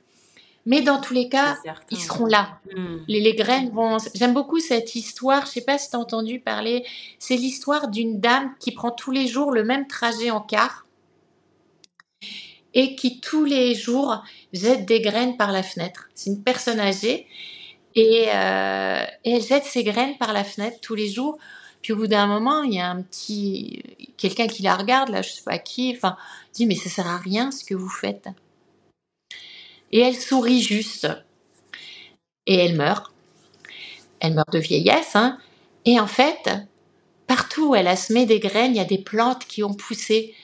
mais dans tous les cas, ils seront là. Hmm. Les, graines vont. J'aime beaucoup cette histoire. Je ne sais pas si tu as entendu parler. C'est l'histoire d'une dame qui prend tous les jours le même trajet en car et qui tous les jours jette des graines par la fenêtre. C'est une personne âgée et, euh, elle jette ses graines par la fenêtre tous les jours. Puis au bout d'un moment, il y a un petit quelqu'un qui la regarde là, je sais pas qui, enfin dit mais ça sert à rien ce que vous faites. Et elle sourit juste et elle meurt. Elle meurt de vieillesse, hein. Et en fait, partout où elle a semé des graines, il y a des plantes qui ont poussé.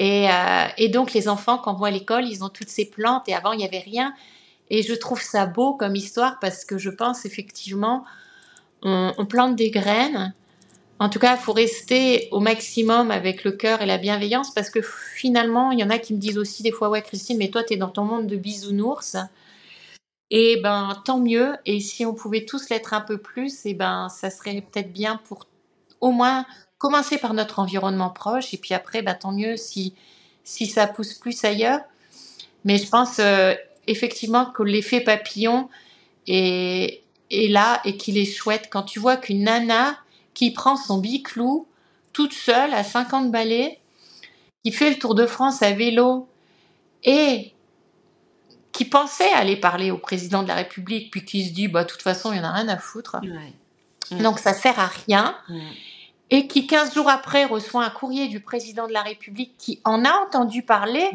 Euh, et, donc les enfants, quand vont à l'école, ils ont toutes ces plantes et avant, il n'y avait rien. Et je trouve ça beau comme histoire parce que je pense effectivement, on, plante des graines. En tout cas, il faut rester au maximum avec le cœur et la bienveillance parce que finalement, il y en a qui me disent aussi des fois, ouais Christine, mais toi, tu es dans ton monde de bisounours. Et ben, tant mieux. Et si on pouvait tous l'être un peu plus, et ben, ça serait peut-être bien pour au moins commencer par notre environnement proche et puis après, bah, tant mieux si, si ça pousse plus ailleurs. Mais je pense euh, effectivement que l'effet papillon est là et qu'il est chouette quand tu vois qu'une nana qui prend son biclou toute seule à 50 balais, qui fait le Tour de France à vélo et qui pensait aller parler au président de la République, puis qui se dit, bah, de toute façon, il n'y en a rien à foutre. Donc, ça sert à rien. Et qui 15 jours après reçoit un courrier du président de la République qui en a entendu parler,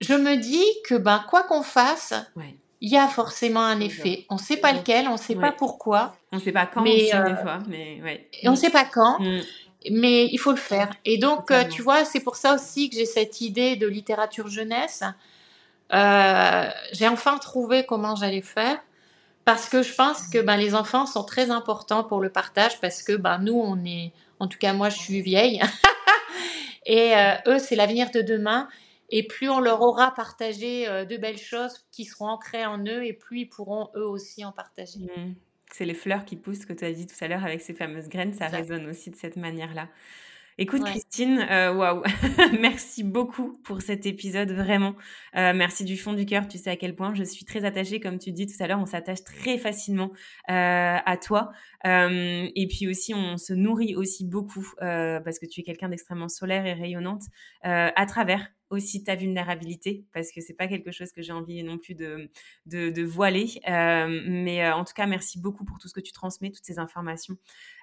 je me dis que ben, quoi qu'on fasse, il y a forcément un effet. On ne sait pas lequel, on ne sait pas pourquoi. On ne sait pas quand, mais, euh, fois, mais on ne sait pas quand. Mm. Mais il faut le faire. Et donc, euh, tu vois, c'est pour ça aussi que j'ai cette idée de littérature jeunesse. Euh, j'ai enfin trouvé comment j'allais faire parce que je pense que ben, les enfants sont très importants pour le partage parce que ben, nous, on est, en tout cas moi, je suis vieille, et euh, eux, c'est l'avenir de demain. Et plus on leur aura partagé euh, de belles choses qui seront ancrées en eux, et plus ils pourront eux aussi en partager. Mmh. C'est les fleurs qui poussent que tu as dit tout à l'heure avec ces fameuses graines, ça résonne aussi de cette manière-là. Écoute Christine, euh, waouh, merci beaucoup pour cet épisode, vraiment. Euh, merci du fond du cœur, tu sais à quel point je suis très attachée, comme tu dis tout à l'heure, on s'attache très facilement euh, à toi. et puis aussi, on se nourrit aussi beaucoup parce que tu es quelqu'un d'extrêmement solaire et rayonnante à travers aussi ta vulnérabilité parce que c'est pas quelque chose que j'ai envie non plus de, de, voiler. Euh, mais euh, en tout cas, merci beaucoup pour tout ce que tu transmets, toutes ces informations.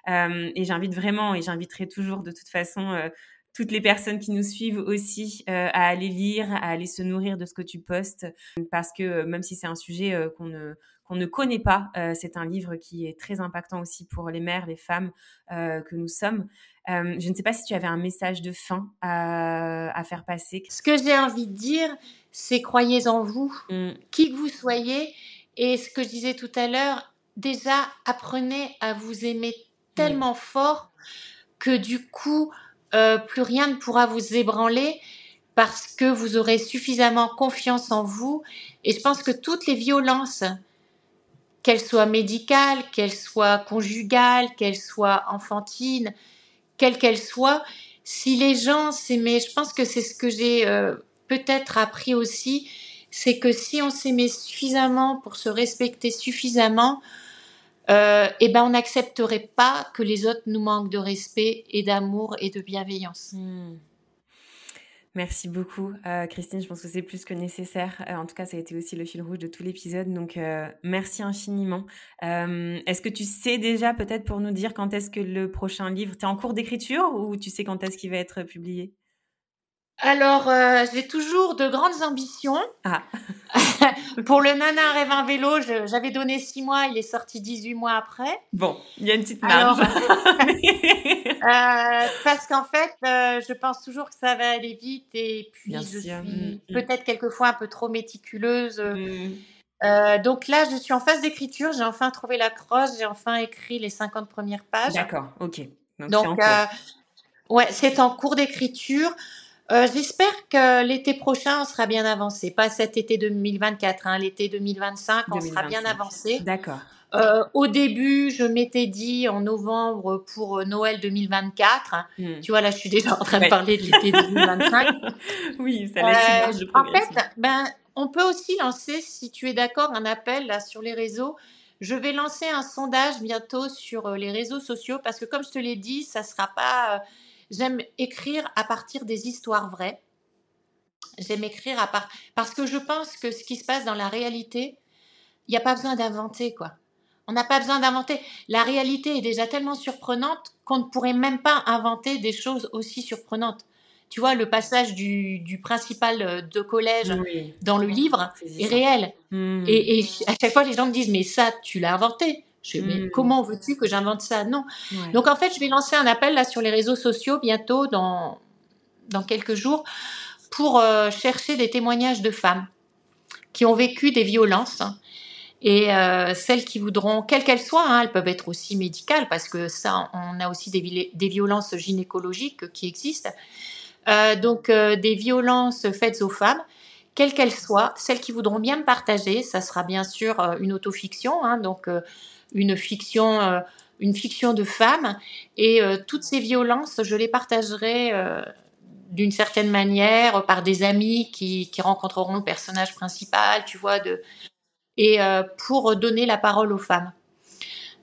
Euh, et j'invite vraiment, et j'inviterai toujours de toute façon toutes les personnes qui nous suivent aussi à aller lire, à aller se nourrir de ce que tu postes, parce que même si c'est un sujet qu'on ne qu'on ne connaît pas, c'est un livre qui est très impactant aussi pour les mères, les femmes que nous sommes. Euh, je ne sais pas si tu avais un message de fin à, faire passer. Ce que j'ai envie de dire, c'est croyez en vous, mm. qui que vous soyez. Et ce que je disais tout à l'heure, déjà apprenez à vous aimer tellement fort que du coup, euh, plus rien ne pourra vous ébranler parce que vous aurez suffisamment confiance en vous. Et je pense que toutes les violences, qu'elles soient médicales, qu'elles soient conjugales, qu'elles soient enfantines, quelle qu'elle soit, si les gens s'aimaient, je pense que c'est ce que j'ai euh, peut-être appris aussi, c'est que si on s'aimait suffisamment pour se respecter suffisamment, euh, eh ben on n'accepterait pas que les autres nous manquent de respect et d'amour et de bienveillance. Hmm. Merci beaucoup, euh, Christine. Je pense que c'est plus que nécessaire. Euh, en tout cas, ça a été aussi le fil rouge de tout l'épisode. Donc, euh, merci infiniment. est-ce que tu sais déjà, peut-être pour nous dire quand est-ce que le prochain livre, tu es en cours d'écriture ou tu sais quand est-ce qu'il va être publié? Alors, j'ai toujours de grandes ambitions. Ah. Pour le Nana rêve un vélo, j'avais donné 6 mois, il est sorti 18 mois après. Bon, il y a une petite marge. parce qu'en fait, euh, je pense toujours que ça va aller vite et puis je suis mm, mm. peut-être quelquefois un peu trop méticuleuse. Mm. Euh, donc là, je suis en phase d'écriture, j'ai enfin trouvé la crosse, j'ai enfin écrit les 50 premières pages. D'accord, ok. Donc, donc ouais, c'est en cours d'écriture. Euh, j'espère que l'été prochain, on sera bien avancé. Pas cet été 2024, hein, l'été 2025, on sera bien avancé. D'accord. Euh, au début, je m'étais dit en novembre pour Noël 2024. Hmm. Tu vois, là, je suis déjà en train de parler de l'été 2025. oui, ça laisse euh, En fait, ben, on peut aussi lancer, si tu es d'accord, un appel là sur les réseaux. Je vais lancer un sondage bientôt sur les réseaux sociaux parce que, comme je te l'ai dit, ça sera pas J'aime écrire à partir des histoires vraies. J'aime écrire à part parce que je pense que ce qui se passe dans la réalité, il n'y a pas besoin d'inventer quoi. On n'a pas besoin d'inventer. La réalité est déjà tellement surprenante qu'on ne pourrait même pas inventer des choses aussi surprenantes. Tu vois, le passage du, principal euh, de collège dans le livre est, réel. Hmm. Et, et, à chaque fois, les gens me disent, mais ça, tu l'as inventé. Je mais hmm. comment veux-tu que j'invente ça? Non. Donc en fait, je vais lancer un appel là sur les réseaux sociaux bientôt, dans, dans quelques jours, pour euh, chercher des témoignages de femmes qui ont vécu des violences. Et euh, celles qui voudront, quelles qu'elles soient, hein, elles peuvent être aussi médicales, parce que ça, on a aussi des, violences gynécologiques qui existent. Euh, donc des violences faites aux femmes, quelles qu'elles soient, celles qui voudront bien me partager, ça sera bien sûr une autofiction, hein, donc une fiction, euh, une fiction de femme. Et euh, toutes ces violences, je les partagerai euh, d'une certaine manière par des amis qui, qui, rencontreront le personnage principal, tu vois, de, et pour donner la parole aux femmes.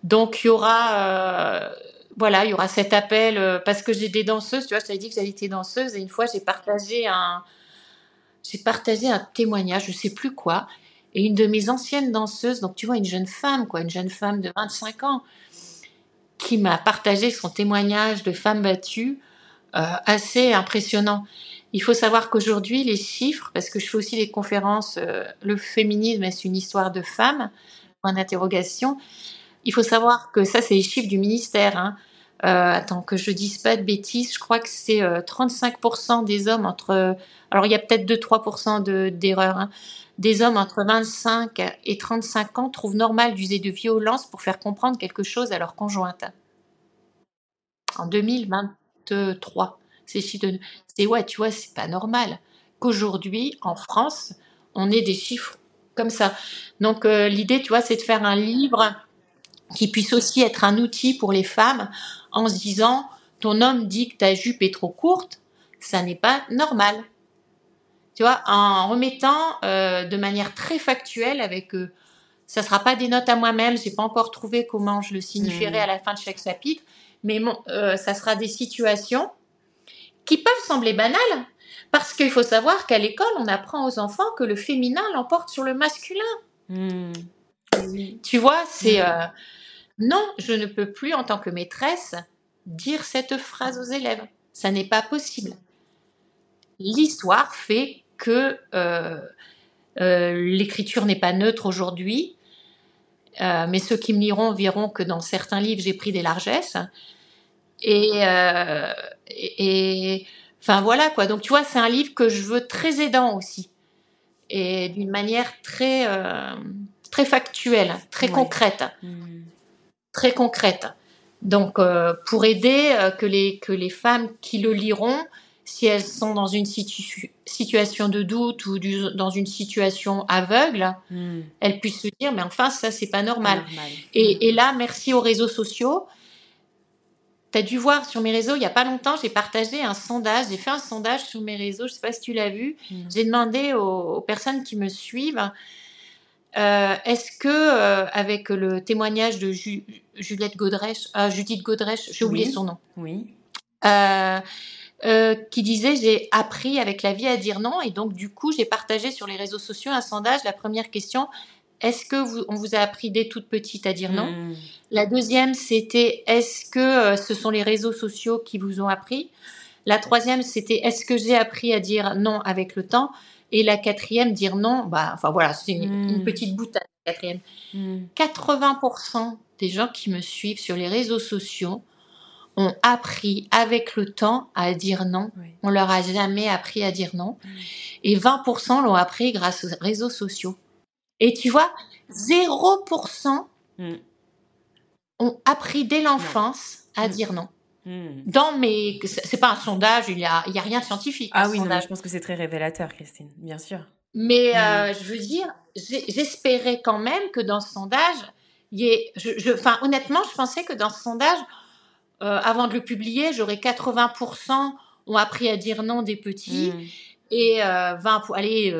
Donc il y aura, voilà, il y aura cet appel parce que j'ai des danseuses, tu vois, je t'avais dit que j'avais été danseuse et une fois j'ai partagé un, j'ai partagé un témoignage, je sais plus quoi, et une de mes anciennes danseuses, donc tu vois, une jeune femme, quoi, une jeune femme de 25 ans, qui m'a partagé son témoignage de femme battue, euh, assez impressionnant. Il faut savoir qu'aujourd'hui, les chiffres, parce que je fais aussi des conférences, euh, le féminisme, est une histoire de femmes, point d'interrogation. Il faut savoir que ça, c'est les chiffres du ministère. Hein. Euh, attends, que je dise pas de bêtises, je crois que c'est 35% des hommes entre... Alors, il y a peut-être 2-3% d'erreurs, hein, des hommes entre 25 et 35 ans trouvent normal d'user de violence pour faire comprendre quelque chose à leur conjointe. En 2023, c'est c'est ouais, tu vois, c'est pas normal qu'aujourd'hui en France, on ait des chiffres comme ça. Donc euh, l'idée, tu vois, c'est de faire un livre qui puisse aussi être un outil pour les femmes en se disant ton homme dit que ta jupe est trop courte, ça n'est pas normal tu vois, en remettant euh, de manière très factuelle avec euh, ça sera pas des notes à moi-même, j'ai pas encore trouvé comment je le signifierai mmh. à la fin de chaque chapitre, mais bon, euh, ça sera des situations qui peuvent sembler banales, parce qu'il faut savoir qu'à l'école, on apprend aux enfants que le féminin l'emporte sur le masculin. Mmh. Tu vois, c'est euh, non, je ne peux plus en tant que maîtresse dire cette phrase aux élèves. Ça n'est pas possible. L'histoire fait que euh, euh, l'écriture n'est pas neutre aujourd'hui, euh, mais ceux qui me liront verront que dans certains livres, j'ai pris des largesses. Et, et, enfin voilà quoi. Donc tu vois, c'est un livre que je veux très aidant aussi, et d'une manière très très factuelle, très concrète, mmh. très concrète. Donc pour aider que les que les femmes qui le liront si elles sont dans une situation de doute ou dans une situation aveugle, hmm. elles puissent se dire mais enfin ça c'est pas normal. Et, là merci aux réseaux sociaux. Tu as dû voir sur mes réseaux, il n'y a pas longtemps, j'ai partagé un sondage, j'ai fait un sondage sur mes réseaux, je sais pas si tu l'as vu. Hmm. J'ai demandé aux, personnes qui me suivent euh, est-ce que euh, avec le témoignage de Juliette Godrèche, euh, Judith Godrèche, j'ai oublié son nom. Oui. Qui disait j'ai appris avec la vie à dire non et donc du coup j'ai partagé sur les réseaux sociaux un sondage. La première question est-ce que vous, on vous a appris dès toute petite à dire non? Hmm. La deuxième c'était est-ce que euh, ce sont les réseaux sociaux qui vous ont appris? La troisième c'était est-ce que j'ai appris à dire non avec le temps? Et la quatrième dire non bah enfin voilà c'est une, hmm. petite boutade. Quatrième. 80% hmm. des gens qui me suivent sur les réseaux sociaux ont appris avec le temps à dire non. On leur a jamais appris à dire non. Et 20% l'ont appris grâce aux réseaux sociaux. Et tu vois, 0% mm. ont appris dès l'enfance à mm. dire non. Hmm. Dans mes, c'est pas un sondage, il y a, il y a rien de scientifique. Ah oui, non, je pense que c'est très révélateur, Christine, bien sûr. Mais euh, hmm. je veux dire, j'espérais quand même que dans ce sondage, il y ait, je, honnêtement, je pensais que dans ce sondage, euh, avant de le publier, j'aurais 80% ont appris à dire non des petits. Et 20, euh, allez,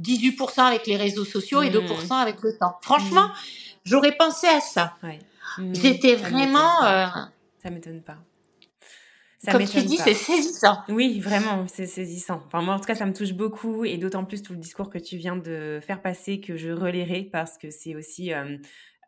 18% avec les réseaux sociaux et 2% avec le temps. Franchement, j'aurais pensé à ça. Ouais. J'étais vraiment ça m'étonne pas. Ça Comme tu dis, c'est saisissant. Oui, vraiment, c'est saisissant. Enfin, moi, en tout cas, ça me touche beaucoup et d'autant plus tout le discours que tu viens de faire passer que je relirai parce que c'est aussi euh,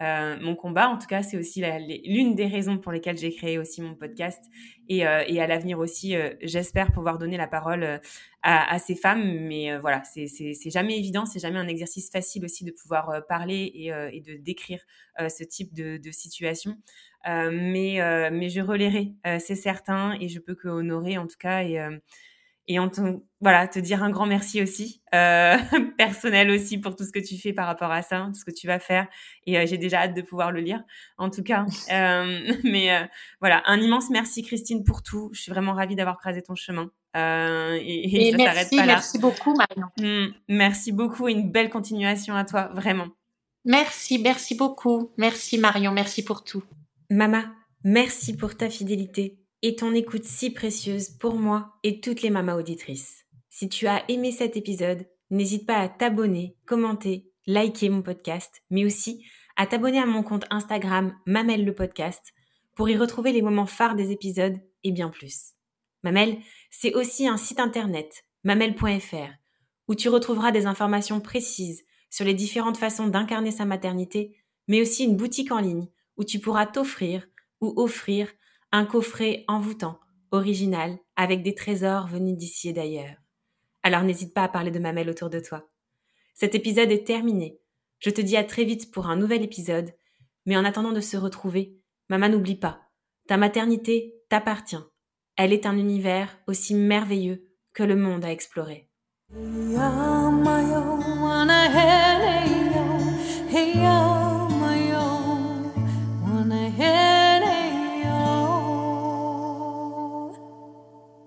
euh, mon combat. En tout cas, c'est aussi l'une des raisons pour lesquelles j'ai créé aussi mon podcast et, euh, et à l'avenir aussi, j'espère pouvoir donner la parole à, à, ces femmes. Mais voilà, c'est jamais évident, c'est jamais un exercice facile aussi de pouvoir parler et, et, de décrire ce type de, de situation. Euh, mais, euh, mais je relayerai, euh, c'est certain, et je peux que honorer en tout cas. Et, et en voilà, te dire un grand merci aussi, euh, personnel aussi pour tout ce que tu fais par rapport à ça, tout ce que tu vas faire. Et j'ai déjà hâte de pouvoir le lire, en tout cas. Euh, mais voilà, un immense merci Christine pour tout. Je suis vraiment ravie d'avoir croisé ton chemin. Euh, et, et, ça merci, pas là. Merci beaucoup Marion. Mmh, merci beaucoup et une belle continuation à toi, vraiment. Merci, merci beaucoup. Merci Marion, merci pour tout. Mama, merci pour ta fidélité et ton écoute si précieuse pour moi et toutes les mamas auditrices. Si tu as aimé cet épisode, n'hésite pas à t'abonner, commenter, liker mon podcast, mais aussi à t'abonner à mon compte Instagram Mamel le podcast pour y retrouver les moments phares des épisodes et bien plus. Mamel, c'est aussi un site internet, mamel.fr, où tu retrouveras des informations précises sur les différentes façons d'incarner sa maternité, mais aussi une boutique en ligne où tu pourras t'offrir ou offrir un coffret envoûtant, original, avec des trésors venus d'ici et d'ailleurs. Alors n'hésite pas à parler de Mamelle autour de toi. Cet épisode est terminé. Je te dis à très vite pour un nouvel épisode, mais en attendant de se retrouver, maman n'oublie pas, ta maternité t'appartient. Elle est un univers aussi merveilleux que le monde à explorer.